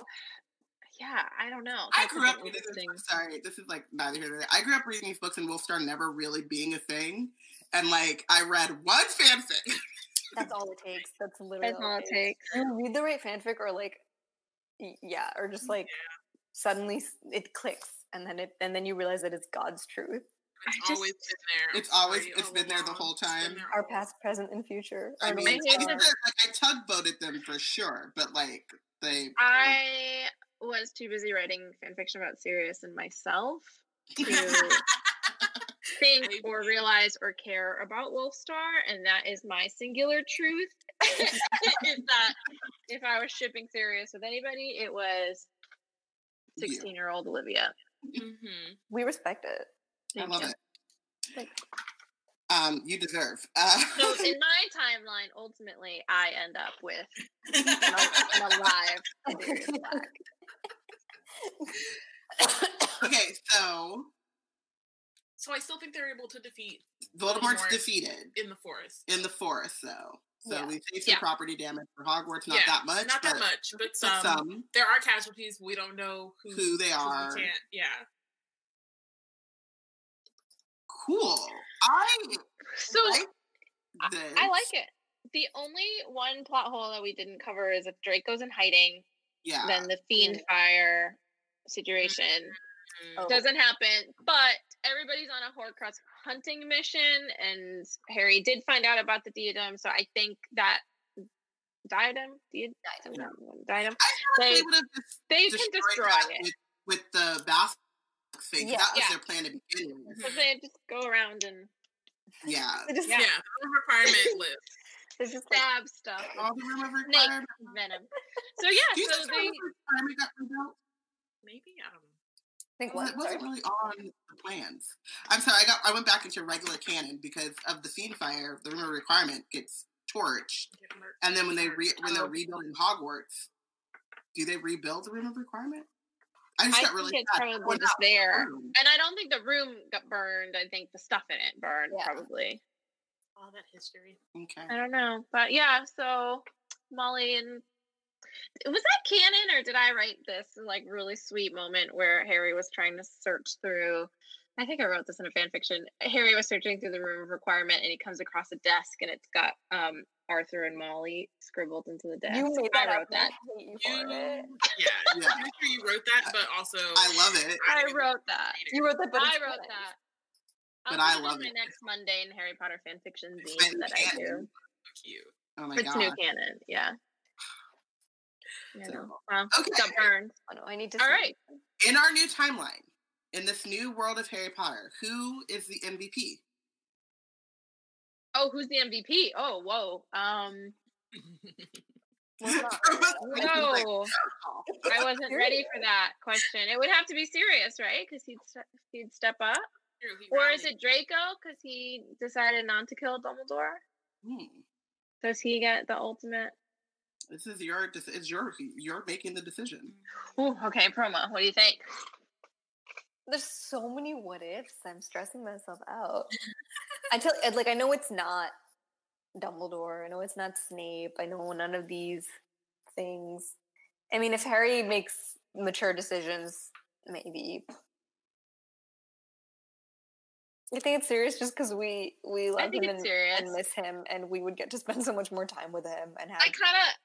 Yeah, I don't know. I grew up reading. This, sorry, this is like neither here nor there. I grew up reading these books and Wolfstar never really being a thing, and like I read one fanfic. That's all it takes. That's literally That's all it takes. You read the right fanfic, or like, yeah, or just like yeah. suddenly it clicks, and then it and then you realize that it's God's truth. It's just, always been there. It's always it's been there the whole time. Our past, present, and future. I mean, I, like, I tugboated them for sure, but like they. I was too busy writing fan fiction about Sirius and myself to [LAUGHS] think or realize or care about Wolfstar, and that is my singular truth. [LAUGHS] is that if I was shipping Sirius with anybody, it was sixteen-year-old Olivia. Mm-hmm. We respect it. I love it. Um, you deserve. Uh, [LAUGHS] so in my timeline, ultimately, I end up with an, alive okay, so so I still think they're able to defeat Voldemort's Voldemort defeated in the forest. In the forest, though. So yeah. we face some yeah. property damage for Hogwarts. Not yeah, that much. Not that much, but some, some. There are casualties. We don't know who, who they are. yeah cool. I so like I, I, like it. the only one plot hole that we didn't cover is if Draco's in hiding, Yeah. then the Fiendfyre situation Mm. Oh. doesn't happen. But everybody's on a Horcrux hunting mission, and Harry did find out about the diadem. So I think that diadem, diadem, diadem, thought they- they would have just they can destroy it. with, with the bath thing. 'cause Yeah. that was Yeah. their plan to begin with. So they just go around and Yeah. Just, Yeah, [LAUGHS] the room requirement list. they're just like, stab stuff. All the room of requirement. venom. So yeah, Do you so think they room requirement got rebuilt? Maybe I don't know. think what? it wasn't really on the plans. I'm sorry, I got I went back into regular canon because of the Fiendfyre, the room of requirement gets torched. Get. And then when they re, when they're rebuilding Hogwarts, do they rebuild the room of requirement? I just I got think really it's sad. probably Well, just there. burned. And I don't think the room got burned. I think the stuff in it burned Yeah. probably. all that history. Okay. I don't know. But yeah, so Molly and was that canon or did I write this like really sweet moment where Harry was trying to search through I think I wrote this in a fan fiction. Harry was searching through the room of requirement and he comes across a desk and it's got um Arthur and Molly scribbled into the desk. You made I that wrote up. that. you You, yeah, Yeah. [LAUGHS] I'm sure you wrote that, but also I love it. I wrote that. You wrote that, but I wrote canon. that. But I'll I put it in love my it. next mundane Harry Potter fan fiction It's zine been that I do. canon. cute. Oh my It's god. new canon, yeah. [SIGHS] You So, know, well, okay. got burned. Oh, no, I need to. All see right. it. In our new timeline, in this new world of Harry Potter, who is the MVP? Oh, who's the MVP? Oh, whoa. Um, What's not right? no, [LAUGHS] I wasn't ready for that question. It would have to be Sirius, right? Because he'd ste- he'd step up, True, he or is it Draco because he decided not to kill Dumbledore? Hmm. Does he get the ultimate? This is your. dec- It's your. You're making the decision. Ooh, okay, Proma. What do you think? There's so many what ifs. I'm stressing myself out. I [LAUGHS] tell like I know it's not Dumbledore. I know it's not Snape. I know none of these things. I mean, if Harry makes mature decisions, maybe. You think it's Sirius just because we we love him and, and miss him, and we would get to spend so much more time with him and have I kind of,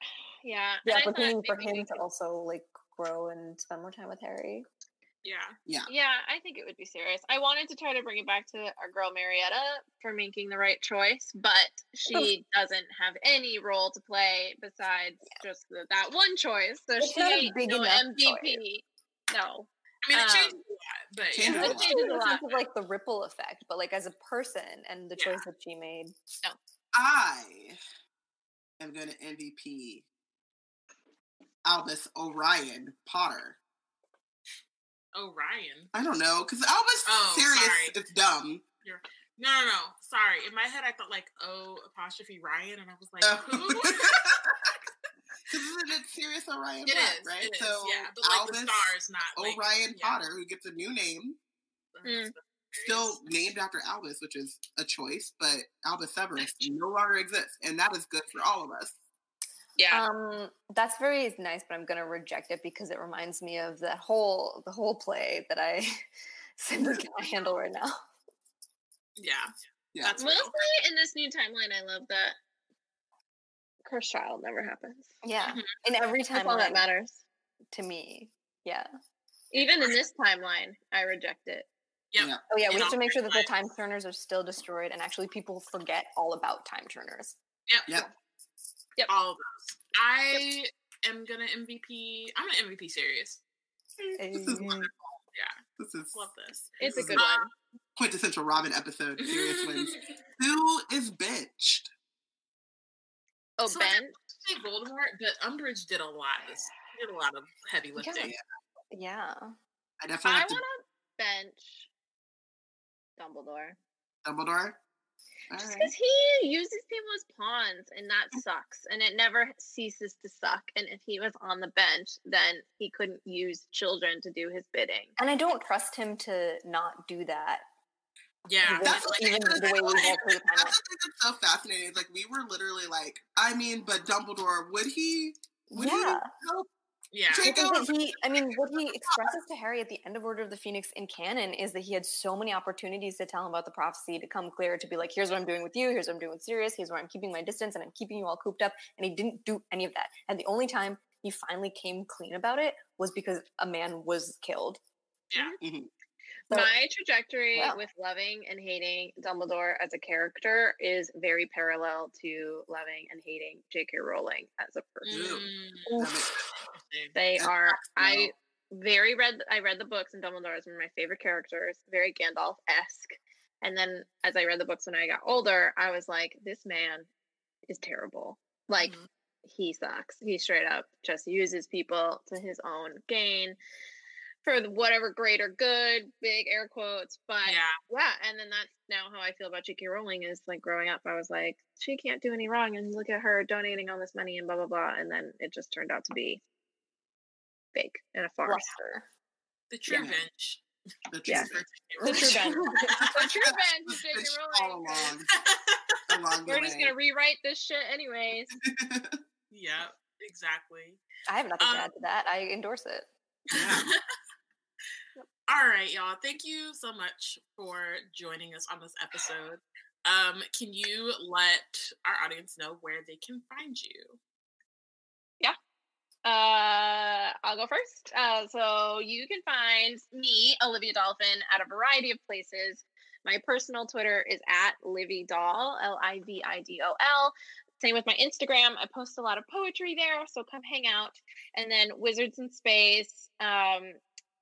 yeah. the and opportunity for him to also like grow and spend more time with Harry. Yeah. Yeah, Yeah, I think it would be Sirius. I wanted to try to bring it back to our girl Marietta for making the right choice, but she [LAUGHS] doesn't have any role to play besides just the, that one choice. So It's she not a ain't big no enough MVP. No. I mean, it Um, a lot, but changes yeah. It changes in a the lot. sense of like the ripple effect, but like as a person and the Yeah. choice that she made. No. I am going to MVP Albus Orion Potter. Oh, Ryan. I don't know because Albus Oh, Sirius sorry. is dumb. No, no, no. Sorry. In my head, I thought like O apostrophe Ryan, and I was like, Oh. who? [LAUGHS] Because isn't it Sirius Orion It Black, is, right? it is, so yeah. But like Albus the stars, not like Orion yeah. Potter, who gets a new name, Mm. still named after Albus, which is a choice, but Albus [LAUGHS] Severus no longer exists, and that is good for all of us. Yeah. Um, that's very nice, but I'm gonna reject it because it reminds me of that whole the whole play that I [LAUGHS] simply can't handle right now. Yeah, Yeah. that's real. Mostly in this new timeline, I love that Cursed Child never happens. Yeah, Mhm. in every That's all that matters. to me. Yeah. Even in this timeline, I reject it. Yep. Yeah. Oh yeah, we have to make sure that the time turners are still destroyed, and actually people forget all about time turners. Yep. Yep. Yep. All of those. I am gonna MVP. I'm an MVP Sirius. This is wonderful. Yeah, This is love this. It's a This is good one. quintessential Robin episode. Sirius wins. [LAUGHS] Who is benched? Oh, So I Ben. say Voldemort, but Umbridge did a lot. This did a lot of heavy lifting. yeah. I definitely I want to to bench Dumbledore. Dumbledore. All Just right. because he uses people as pawns, and that mm. sucks, and it never ceases to suck. And if he was on the bench, then he couldn't use children to do his bidding. And I don't trust him to not do that. Yeah, Even- That's what- even the way we walk through the That's timeline. the thing that's so fascinating. It's like we were literally like, I mean, but Dumbledore, would he? Would Yeah. he help? Yeah. He, I mean, what he [LAUGHS] expresses to Harry at the end of Order of the Phoenix in canon is that he had so many opportunities to tell him about the prophecy, to come clear, to be like, here's what I'm doing with you, here's what I'm doing with Sirius, here's where I'm keeping my distance, and I'm keeping you all cooped up. And he didn't do any of that. And the only time he finally came clean about it was because a man was killed. Yeah. Mhm. So- My trajectory Wow. with loving and hating Dumbledore as a character is very parallel to loving and hating J.K. Rowling as a person. Mm, interesting. They are. I very read. I read the books, and Dumbledore is one of my favorite characters. Very Gandalf esque. And then, as I read the books when I got older, I was like, this man is terrible. Like Mhm. he sucks. He straight up just uses people to his own gain for whatever greater good, big air quotes. But Yeah. yeah, and then that's now how I feel about J.K. Rowling is like growing up, I was like, she can't do any wrong, and look at her donating all this money and blah blah blah, and then it just turned out to be fake and a farce. Bluster. The true Yeah. bench. The Yeah. truth [LAUGHS] The true [LAUGHS] bench. [LAUGHS] the true bench is J.K. is all along, along We're just way. gonna rewrite this shit anyways. yeah, exactly. I have nothing Um, to add to that. I endorse it. Yeah. All right, y'all. Thank you so much for joining us on this episode. Um, can you let our audience know where they can find you? Uh, I'll go first. Uh, so you can find me, Olivia Dolphin, at a variety of places. My personal Twitter is at Livy Doll, L I V I D O L. Same with my Instagram. I post a lot of poetry there, so come hang out. And then Wizards in Space um,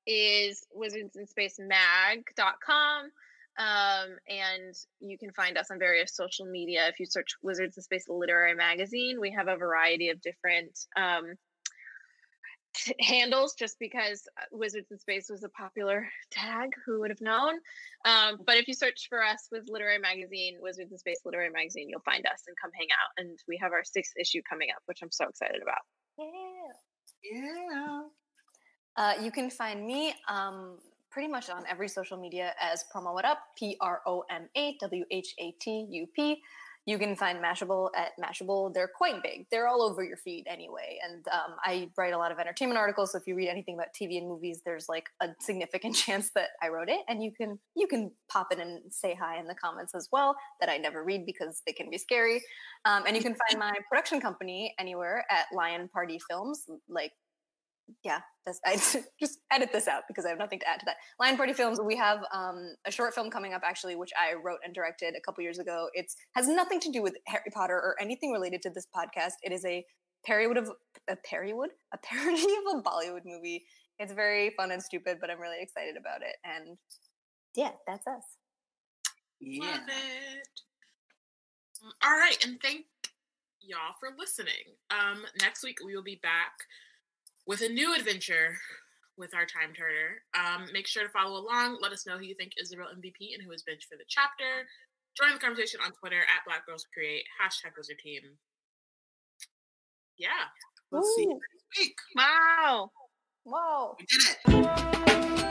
is wizardsinspace.mag.com. Um, and you can find us on various social media. If you search Wizards in Space Literary Magazine, we have a variety of different um, [LAUGHS] handles just because uh, Wizards in Space was a popular tag. Who would have known? Um, but if you search for us with Literary Magazine, Wizards in Space Literary Magazine, you'll find us and come hang out. And we have our sixth issue coming up, which I'm so excited about. Yeah. yeah. Uh, you can find me um, pretty much on every social media as Proma It Up, P R O M A W H A T U P. You can find Mashable at Mashable. They're quite big. They're all over your feed anyway. And um, I write a lot of entertainment articles. So if you read anything about TV and movies, there's like a significant [LAUGHS] chance that I wrote it. And you can you can pop in and say hi in the comments as well. That I never read because they can be scary. Um, and you can find my production company anywhere at Lion Party Films, like yeah, that's, I [LAUGHS] just edit this out because I have nothing to add to that. Lion Party Films, we have um, a short film coming up actually, which I wrote and directed a couple years ago. It's has nothing to do with Harry Potter or anything related to this podcast. It is a Perrywood of a Perrywood, a parody of a Bollywood movie. It's very fun and stupid, but I'm really excited about it. And yeah, that's us. Yeah. Love it. All right, and thank y'all for listening. Um, next week we will be back with a new adventure with our time turner. Um, make sure to follow along. Let us know who you think is the real MVP and who is bench for the chapter. Join the conversation on Twitter at Black Girls Create hashtag Wizard Tea. Yeah. We'll see you next week. Wow. Whoa. We did it.